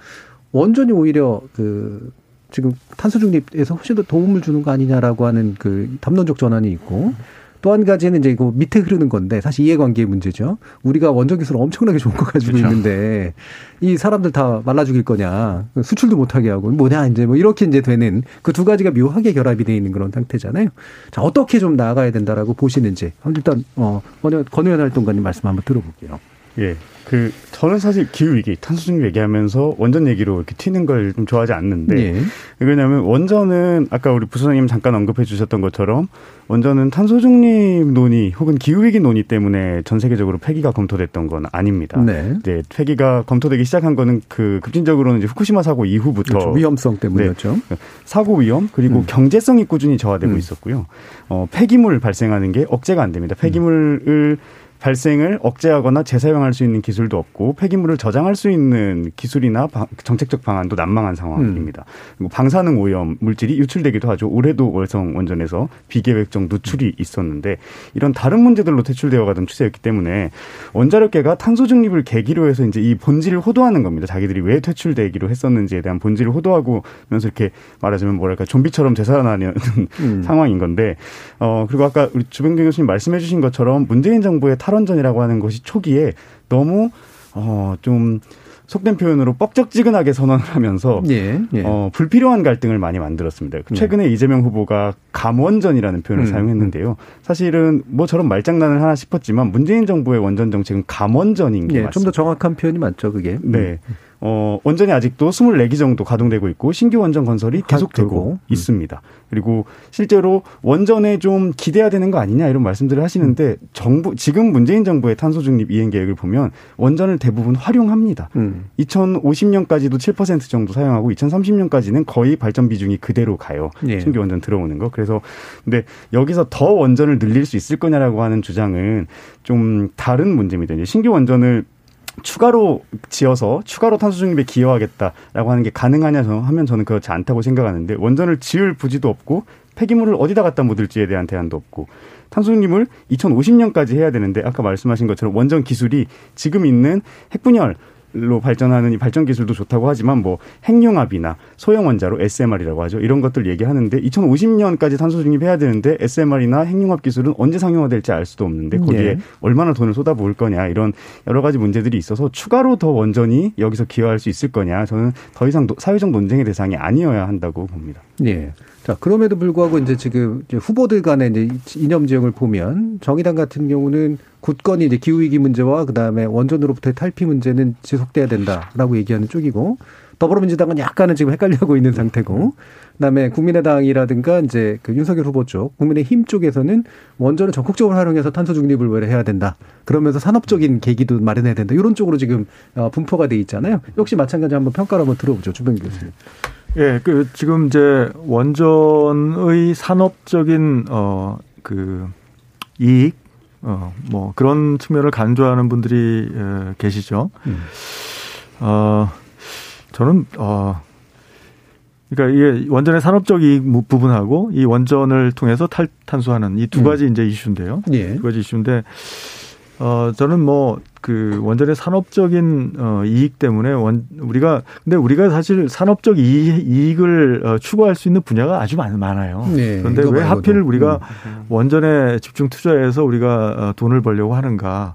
원전이 오히려 그 지금 탄소 중립에서 훨씬 더 도움을 주는 거 아니냐라고 하는 그 담론적 전환이 있고 또 한 가지는 이제 그 밑에 흐르는 건데 사실 이해관계의 문제죠. 우리가 원전 기술 엄청나게 좋은 거 가지고 그렇죠. 있는데 이 사람들 다 말라 죽일 거냐 수출도 못하게 하고 뭐냐 이제 뭐 이렇게 이제 되는 그 두 가지가 묘하게 결합이 돼 있는 그런 상태잖아요. 자 어떻게 좀 나아가야 된다라고 보시는지 일단 어 권의원 활동가님 말씀 한번 들어볼게요. 예. 그 저는 사실 기후 위기, 탄소 중립 얘기하면서 원전 얘기로 이렇게 튀는 걸 좀 좋아하지 않는데 예. 왜냐하면 원전은 아까 우리 부소장님 잠깐 언급해 주셨던 것처럼 원전은 탄소 중립 논의 혹은 기후 위기 논의 때문에 전 세계적으로 폐기가 검토됐던 건 아닙니다. 네. 이제 폐기가 검토되기 시작한 거는 그 급진적으로는 이제 후쿠시마 사고 이후부터 그렇죠. 위험성 때문이었죠. 네. 사고 위험 그리고 음. 경제성이 꾸준히 저하되고 음. 있었고요. 어, 폐기물 발생하는 게 억제가 안 됩니다. 폐기물을 음. 발생을 억제하거나 재사용할 수 있는 기술도 없고 폐기물을 저장할 수 있는 기술이나 정책적 방안도 난망한 상황입니다. 음. 방사능 오염 물질이 유출되기도 하죠. 올해도 월성 원전에서 비계획적 누출이 있었는데 이런 다른 문제들로 퇴출되어 가던 추세였기 때문에 원자력계가 탄소 중립을 계기로 해서 이제 이 본질을 호도하는 겁니다. 자기들이 왜 퇴출되기로 했었는지에 대한 본질을 호도하고면서 이렇게 말하자면 뭐랄까 좀비처럼 되살아나는 음. 상황인 건데 어 그리고 아까 우리 주병경 교수님 말씀해 주신 것처럼 문재인 정부의 탈 탈원전이라고 하는 것이 초기에 너무 어좀 속된 표현으로 뻑적지근하게 선언을 하면서 예, 예. 어, 불필요한 갈등을 많이 만들었습니다. 그 최근에 예. 이재명 후보가 감원전이라는 표현을 음. 사용했는데요. 사실은 뭐 저런 말장난을 하나 싶었지만 문재인 정부의 원전 정책은 감원전인 게 예, 맞습니다. 좀 더 정확한 표현이 맞죠, 그게. 네. 어, 원전이 아직도 24기 정도 가동되고 있고 신규 원전 건설이 계속되고 음. 있습니다. 그리고 실제로 원전에 좀 기대해야 되는 거 아니냐 이런 말씀들을 하시는데 정부 지금 문재인 정부의 탄소 중립 이행 계획을 보면 원전을 대부분 활용합니다. 음. 2050년까지도 7% 정도 사용하고 2030년까지는 거의 발전 비중이 그대로 가요. 예. 신규 원전 들어오는 거. 그래서 근데 여기서 더 원전을 늘릴 수 있을 거냐라고 하는 주장은 좀 다른 문제입니다. 이제 신규 원전을 추가로 지어서 추가로 탄소 중립에 기여하겠다라고 하는 게 가능하냐 하면 저는 그렇지 않다고 생각하는데 원전을 지을 부지도 없고 폐기물을 어디다 갖다 묻을지에 대한 대안도 없고 탄소 중립을 2050년까지 해야 되는데 아까 말씀하신 것처럼 원전 기술이 지금 있는 핵분열 로 발전하는 이 발전 기술도 좋다고 하지만 뭐 핵융합이나 소형 원자로 SMR이라고 하죠. 이런 것들 얘기하는데 2050년까지 탄소 중립해야 되는데 SMR이나 핵융합 기술은 언제 상용화될지 알 수도 없는데 거기에 예. 얼마나 돈을 쏟아부을 거냐 이런 여러 가지 문제들이 있어서 추가로 더 원전이 여기서 기여할 수 있을 거냐 저는 더 이상 사회적 논쟁의 대상이 아니어야 한다고 봅니다. 예. 자, 그럼에도 불구하고 이제 지금 이제 후보들 간의 이제 이념 지형을 보면 정의당 같은 경우는 굳건히 이제 기후위기 문제와 그 다음에 원전으로부터의 탈피 문제는 지속돼야 된다라고 얘기하는 쪽이고 더불어민주당은 약간은 지금 헷갈려하고 있는 상태고 그다음에 국민의당이라든가 이제 그 윤석열 후보 쪽 국민의힘 쪽에서는 원전을 적극적으로 활용해서 탄소 중립을 왜 해야 된다. 그러면서 산업적인 계기도 마련해야 된다. 이런 쪽으로 지금 어, 분포가 돼 있잖아요. 역시 마찬가지 한번 평가를 한번 들어보죠. 주변 교수님. 예, 그 지금 이제 원전의 산업적인 어 그 이익 어 뭐 그런 측면을 간주하는 분들이 에, 계시죠. 음. 어 저는 어 그러니까 이게 원전의 산업적 이익 부분하고 이 원전을 통해서 탈탄소하는 이 두 가지 음. 이제 이슈인데요. 예. 두 가지 이슈인데 어, 저는 뭐, 그, 원전의 산업적인, 어, 이익 때문에 원, 우리가, 근데 우리가 사실 산업적 이익, 을 어, 추구할 수 있는 분야가 아주 많, 많아요. 네, 그런데 왜 하필 우리가 음. 원전에 집중 투자해서 우리가 어, 돈을 벌려고 하는가.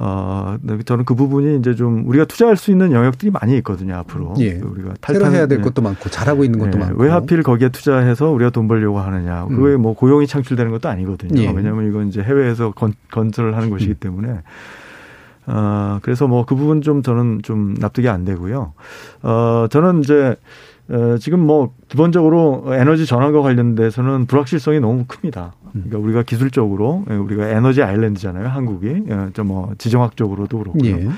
어, 네, 저는 그 부분이 이제 좀 우리가 투자할 수 있는 영역들이 많이 있거든요, 앞으로. 예. 우리가 탈탄 해야 될 예. 것도 많고 잘하고 있는 것도 예. 많고. 왜 하필 거기에 투자해서 우리가 돈 벌려고 하느냐. 음. 그게 뭐 고용이 창출되는 것도 아니거든요. 예. 왜냐하면 이건 이제 해외에서 건, 건설을 하는 것이기 음. 때문에. 어, 그래서 뭐 그 부분 좀 저는 좀 납득이 안 되고요. 어, 저는 이제 어, 지금 뭐 기본적으로 에너지 전환과 관련돼서는 불확실성이 너무 큽니다. 그러니까 우리가 기술적으로 예, 우리가 에너지 아일랜드잖아요, 한국이. 예, 좀뭐 지정학적으로도 그렇고요. 예.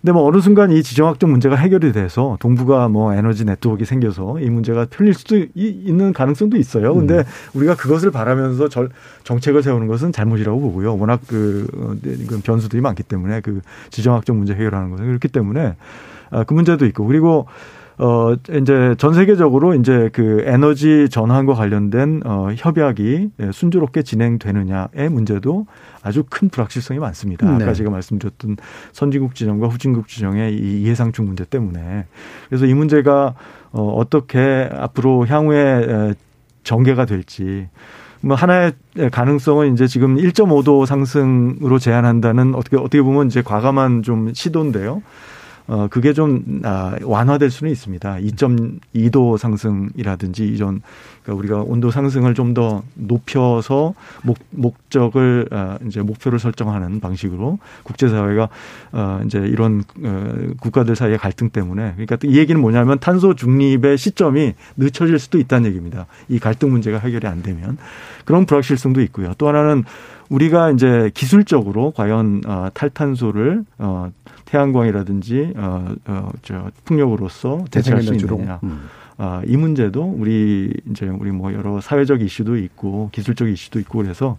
근데 뭐 어느 순간 이 지정학적 문제가 해결이 돼서 동북아 뭐 에너지 네트워크가 생겨서 이 문제가 풀릴 수도 있는 가능성도 있어요. 근데 음. 우리가 그것을 바라면서 절, 정책을 세우는 것은 잘못이라고 보고요. 워낙 그, 어, 네, 그 변수들이 많기 때문에 그 지정학적 문제 해결하는 것은 그렇기 때문에 아, 그 문제도 있고 그리고 어 이제 전 세계적으로 이제 그 에너지 전환과 관련된 어 협약이 순조롭게 진행되느냐의 문제도 아주 큰 불확실성이 많습니다. 네. 아까 제가 말씀드렸던 선진국 지정과 후진국 지정의 이 이해상충 문제 때문에 그래서 이 문제가 어 어떻게 앞으로 향후에 전개가 될지 뭐 하나의 가능성은 이제 지금 1.5도 상승으로 제한한다는 어떻게 어떻게 보면 이제 과감한 좀 시도인데요. 어, 그게 좀, 아, 완화될 수는 있습니다. 2.2도 상승이라든지 이전, 그러니까 우리가 온도 상승을 좀 더 높여서 목, 목적을, 아, 이제 목표를 설정하는 방식으로 국제사회가, 어, 이제 이런, 어, 국가들 사이의 갈등 때문에. 그러니까 이 얘기는 뭐냐면 탄소 중립의 시점이 늦춰질 수도 있다는 얘기입니다. 이 갈등 문제가 해결이 안 되면. 그런 불확실성도 있고요. 또 하나는 우리가 이제 기술적으로 과연 어, 탈탄소를 어, 태양광이라든지 어, 어, 저 풍력으로서 대체할 수 있느냐. 음. 아, 이 문제도 우리 이제 우리 뭐 여러 사회적 이슈도 있고 기술적 이슈도 있고 그래서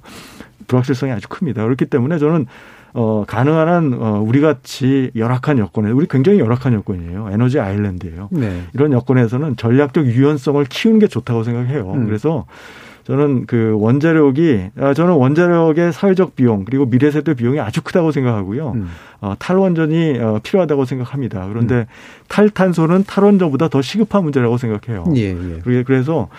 불확실성이 아주 큽니다. 그렇기 때문에 저는 어, 가능한 한, 어, 우리 같이 열악한 여건에, 우리 굉장히 열악한 여건이에요. 에너지 아일랜드예요. 네. 이런 여건에서는 전략적 유연성을 키우는 게 좋다고 생각해요. 음. 그래서 저는 그 원자력이 아, 저는 원자력의 사회적 비용 그리고 미래 세대 비용이 아주 크다고 생각하고요. 음. 어, 탈원전이 어, 필요하다고 생각합니다. 그런데 음. 탈탄소는 탈원전보다 더 시급한 문제라고 생각해요. 예, 예. 그래서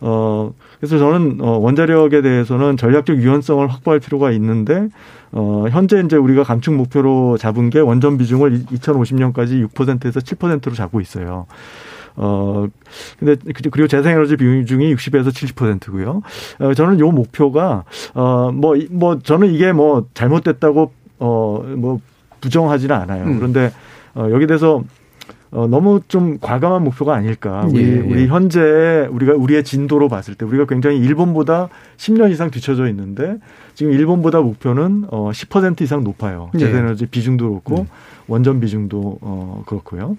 어 그래서 저는 어, 원자력에 대해서는 전략적 유연성을 확보할 필요가 있는데 어, 현재 이제 우리가 감축 목표로 잡은 게 원전 비중을 2050년까지 6%에서 7%로 잡고 있어요. 어, 근데 그리고 재생에너지 비중이 60에서 70%고요. 어, 저는 요 목표가 어, 뭐, 뭐 저는 이게 뭐 잘못됐다고 어, 뭐 부정하지는 않아요. 음. 그런데 어, 여기 대해서 어, 너무 좀 과감한 목표가 아닐까. 우리, 예, 예. 우리 현재 우리가 우리의 진도로 봤을 때 우리가 굉장히 일본보다 10년 이상 뒤쳐져 있는데 지금 일본보다 목표는 어, 10% 이상 높아요. 예. 재생에너지 비중도 그렇고 음. 원전 비중도 어, 그렇고요.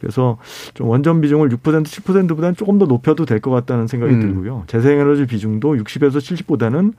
그래서 좀 원전 비중을 6% 10%보다는 조금 더 높여도 될 것 같다는 생각이 음. 들고요. 재생에너지 비중도 60에서 70보다는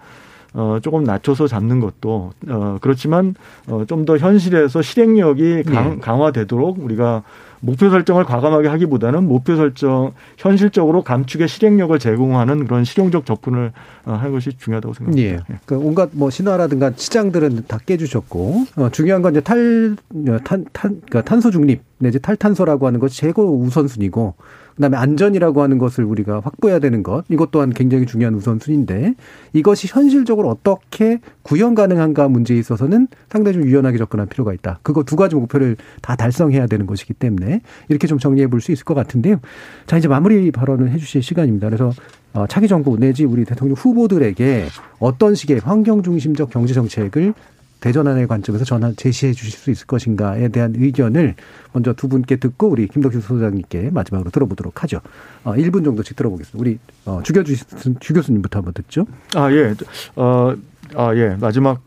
어, 조금 낮춰서 잡는 것도, 어, 그렇지만, 어, 좀 더 현실에서 실행력이 강, 네. 강화되도록 우리가 목표 설정을 과감하게 하기보다는 목표 설정 현실적으로 감축의 실행력을 제공하는 그런 실용적 접근을 어, 하는 것이 중요하다고 생각합니다. 예. 예. 그 온갖 뭐 신화라든가 시장들은 다 깨주셨고 어, 중요한 건 이제 탈, 탄, 탄, 그러니까 탄소 중립 내지 탈탄소라고 하는 것이 최고 우선순위고 그다음에 안전이라고 하는 것을 우리가 확보해야 되는 것 이것 또한 굉장히 중요한 우선순위인데 이것이 현실적으로 어떻게 구현 가능한가 문제에 있어서는 상당히 좀 유연하게 접근할 필요가 있다. 그거 두 가지 목표를 다 달성해야 되는 것이기 때문에 이렇게 좀 정리해 볼 수 있을 것 같은데요. 자 이제 마무리 발언을 해주실 시간입니다. 그래서 어, 차기 정부 내지 우리 대통령 후보들에게 어떤 식의 환경 중심적 경제 정책을 대전환의 관점에서 전환 제시해 주실 수 있을 것인가에 대한 의견을 먼저 두 분께 듣고 우리 김덕수 소장님께 마지막으로 들어보도록 하죠. 어, 1분 정도씩 들어보겠습니다. 우리 어, 주, 교수, 주 교수님부터 한번 듣죠. 아 예, 어, 아 예, 마지막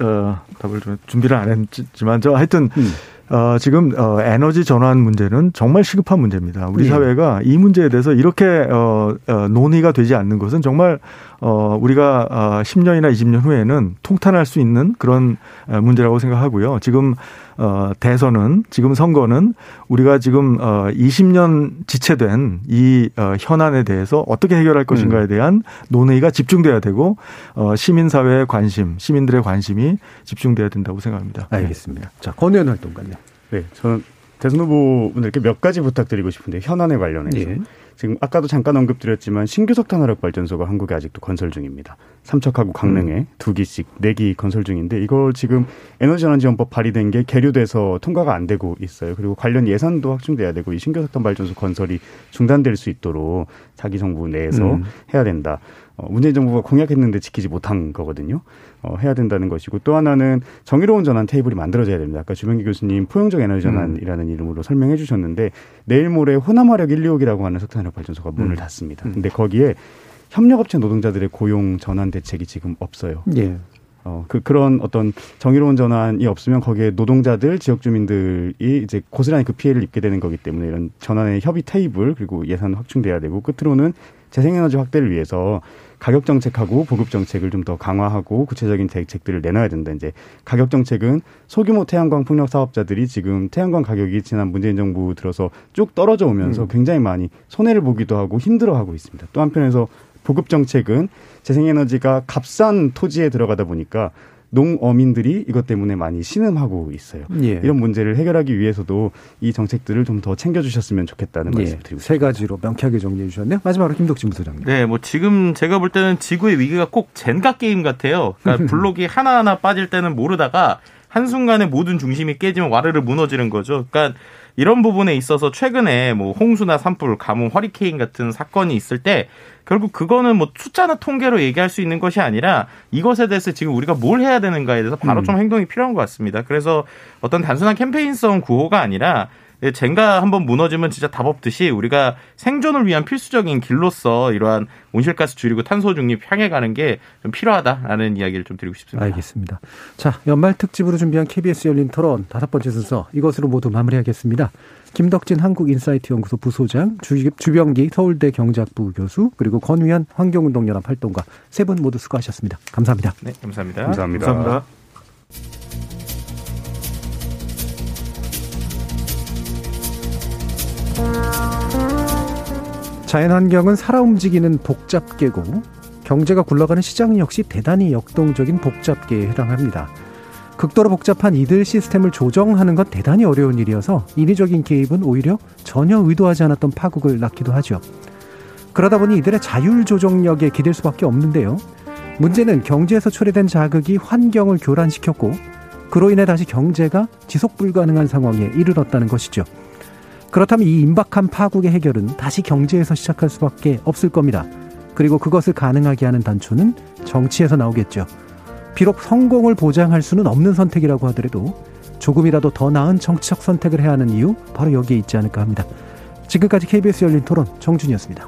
어, 답을 좀 준비를 안 했지만 저 하여튼. 음. 어, 지금 어, 에너지 전환 문제는 정말 시급한 문제입니다. 우리 예. 사회가 이 문제에 대해서 이렇게 어, 어, 논의가 되지 않는 것은 정말 어, 우리가 어, 10년이나 20년 후에는 통탄할 수 있는 그런 어, 문제라고 생각하고요. 지금 어, 대선은 지금 선거는 우리가 지금 어, 20년 지체된 이 어, 현안에 대해서 어떻게 해결할 것인가에 음. 대한 논의가 집중돼야 되고 어, 시민 사회의 관심, 시민들의 관심이 집중돼야 된다고 생각합니다. 알겠습니다. 네. 자, 권의원 활동가요. 네, 저는 대선 후보분들께 몇 가지 부탁드리고 싶은데 현안에 관련해서 예. 지금 아까도 잠깐 언급드렸지만 신규 석탄 화력 발전소가 한국에 아직도 건설 중입니다. 삼척하고 강릉에 음. 두 기씩 네 기 건설 중인데 이걸 지금 에너지전환지원법 발의된 게 계류돼서 통과가 안 되고 있어요. 그리고 관련 예산도 확충돼야 되고 이 신규 석탄 발전소 건설이 중단될 수 있도록 자기 정부 내에서 음. 해야 된다. 어, 문재인 정부가 공약했는데 지키지 못한 거거든요. 어, 해야 된다는 것이고 또 하나는 정의로운 전환 테이블이 만들어져야 됩니다. 아까 주병기 교수님 포용적 에너지 전환이라는 음. 이름으로 설명해 주셨는데 내일 모레 호남화력 1, 2호기라고 하는 석탄화력 발전소가 문을 음. 닫습니다. 음. 근데 거기에 협력업체 노동자들의 고용 전환 대책이 지금 없어요. 예. 어, 그, 그런 어떤 정의로운 전환이 없으면 거기에 노동자들, 지역 주민들이 이제 고스란히 그 피해를 입게 되는 거기 때문에 이런 전환의 협의 테이블, 그리고 예산 확충돼야 되고, 끝으로는 재생에너지 확대를 위해서 가격 정책하고 보급 정책을 좀 더 강화하고 구체적인 대책들을 내놔야 된다. 이제 가격 정책은 소규모 태양광 풍력 사업자들이 지금 태양광 가격이 지난 문재인 정부 들어서 쭉 떨어져 오면서 음. 굉장히 많이 손해를 보기도 하고 힘들어하고 있습니다. 또 한편에서 보급 정책은 재생에너지가 값싼 토지에 들어가다 보니까 농어민들이 이것 때문에 많이 신음하고 있어요. 예. 이런 문제를 해결하기 위해서도 이 정책들을 좀 더 챙겨주셨으면 좋겠다는 예. 말씀 드리고 세 가지로 명쾌하게 정리해 주셨네요. 마지막으로 김덕진 부소장님. 네, 뭐 지금 제가 볼 때는 지구의 위기가 꼭 젠가 게임 같아요. 그러니까 블록이 하나하나 빠질 때는 모르다가 한순간에 모든 중심이 깨지면 와르르 무너지는 거죠. 그러니까 이런 부분에 있어서 최근에 뭐 홍수나 산불, 가뭄, 허리케인 같은 사건이 있을 때 결국 그거는 뭐 숫자나 통계로 얘기할 수 있는 것이 아니라 이것에 대해서 지금 우리가 뭘 해야 되는가에 대해서 바로 음. 좀 행동이 필요한 것 같습니다. 그래서 어떤 단순한 캠페인성 구호가 아니라 젠가 한번 무너지면 진짜 답 없듯이 우리가 생존을 위한 필수적인 길로서 이러한 온실가스 줄이고 탄소 중립 향해 가는 게 좀 필요하다라는 이야기를 좀 드리고 싶습니다. 알겠습니다. 자, 연말 특집으로 준비한 KBS 열린 토론 다섯 번째 순서 이것으로 모두 마무리하겠습니다. 김덕진 한국인사이트 연구소 부소장, 주병기 서울대 경제학부 교수, 그리고 권위현 환경운동연합 활동가 세 분 모두 수고하셨습니다. 감사합니다. 네, 감사합니다. 감사합니다. 감사합니다. 자연환경은 살아 움직이는 복잡계고 경제가 굴러가는 시장 역시 대단히 역동적인 복잡계에 해당합니다. 극도로 복잡한 이들 시스템을 조정하는 건 대단히 어려운 일이어서 인위적인 개입은 오히려 전혀 의도하지 않았던 파국을 낳기도 하죠. 그러다 보니 이들의 자율 조정력에 기댈 수밖에 없는데요. 문제는 경제에서 초래된 자극이 환경을 교란시켰고 그로 인해 다시 경제가 지속 불가능한 상황에 이르렀다는 것이죠. 그렇다면 이 임박한 파국의 해결은 다시 경제에서 시작할 수밖에 없을 겁니다. 그리고 그것을 가능하게 하는 단초는 정치에서 나오겠죠. 비록 성공을 보장할 수는 없는 선택이라고 하더라도 조금이라도 더 나은 정치적 선택을 해야 하는 이유 바로 여기에 있지 않을까 합니다. 지금까지 KBS 열린 토론 정준이었습니다.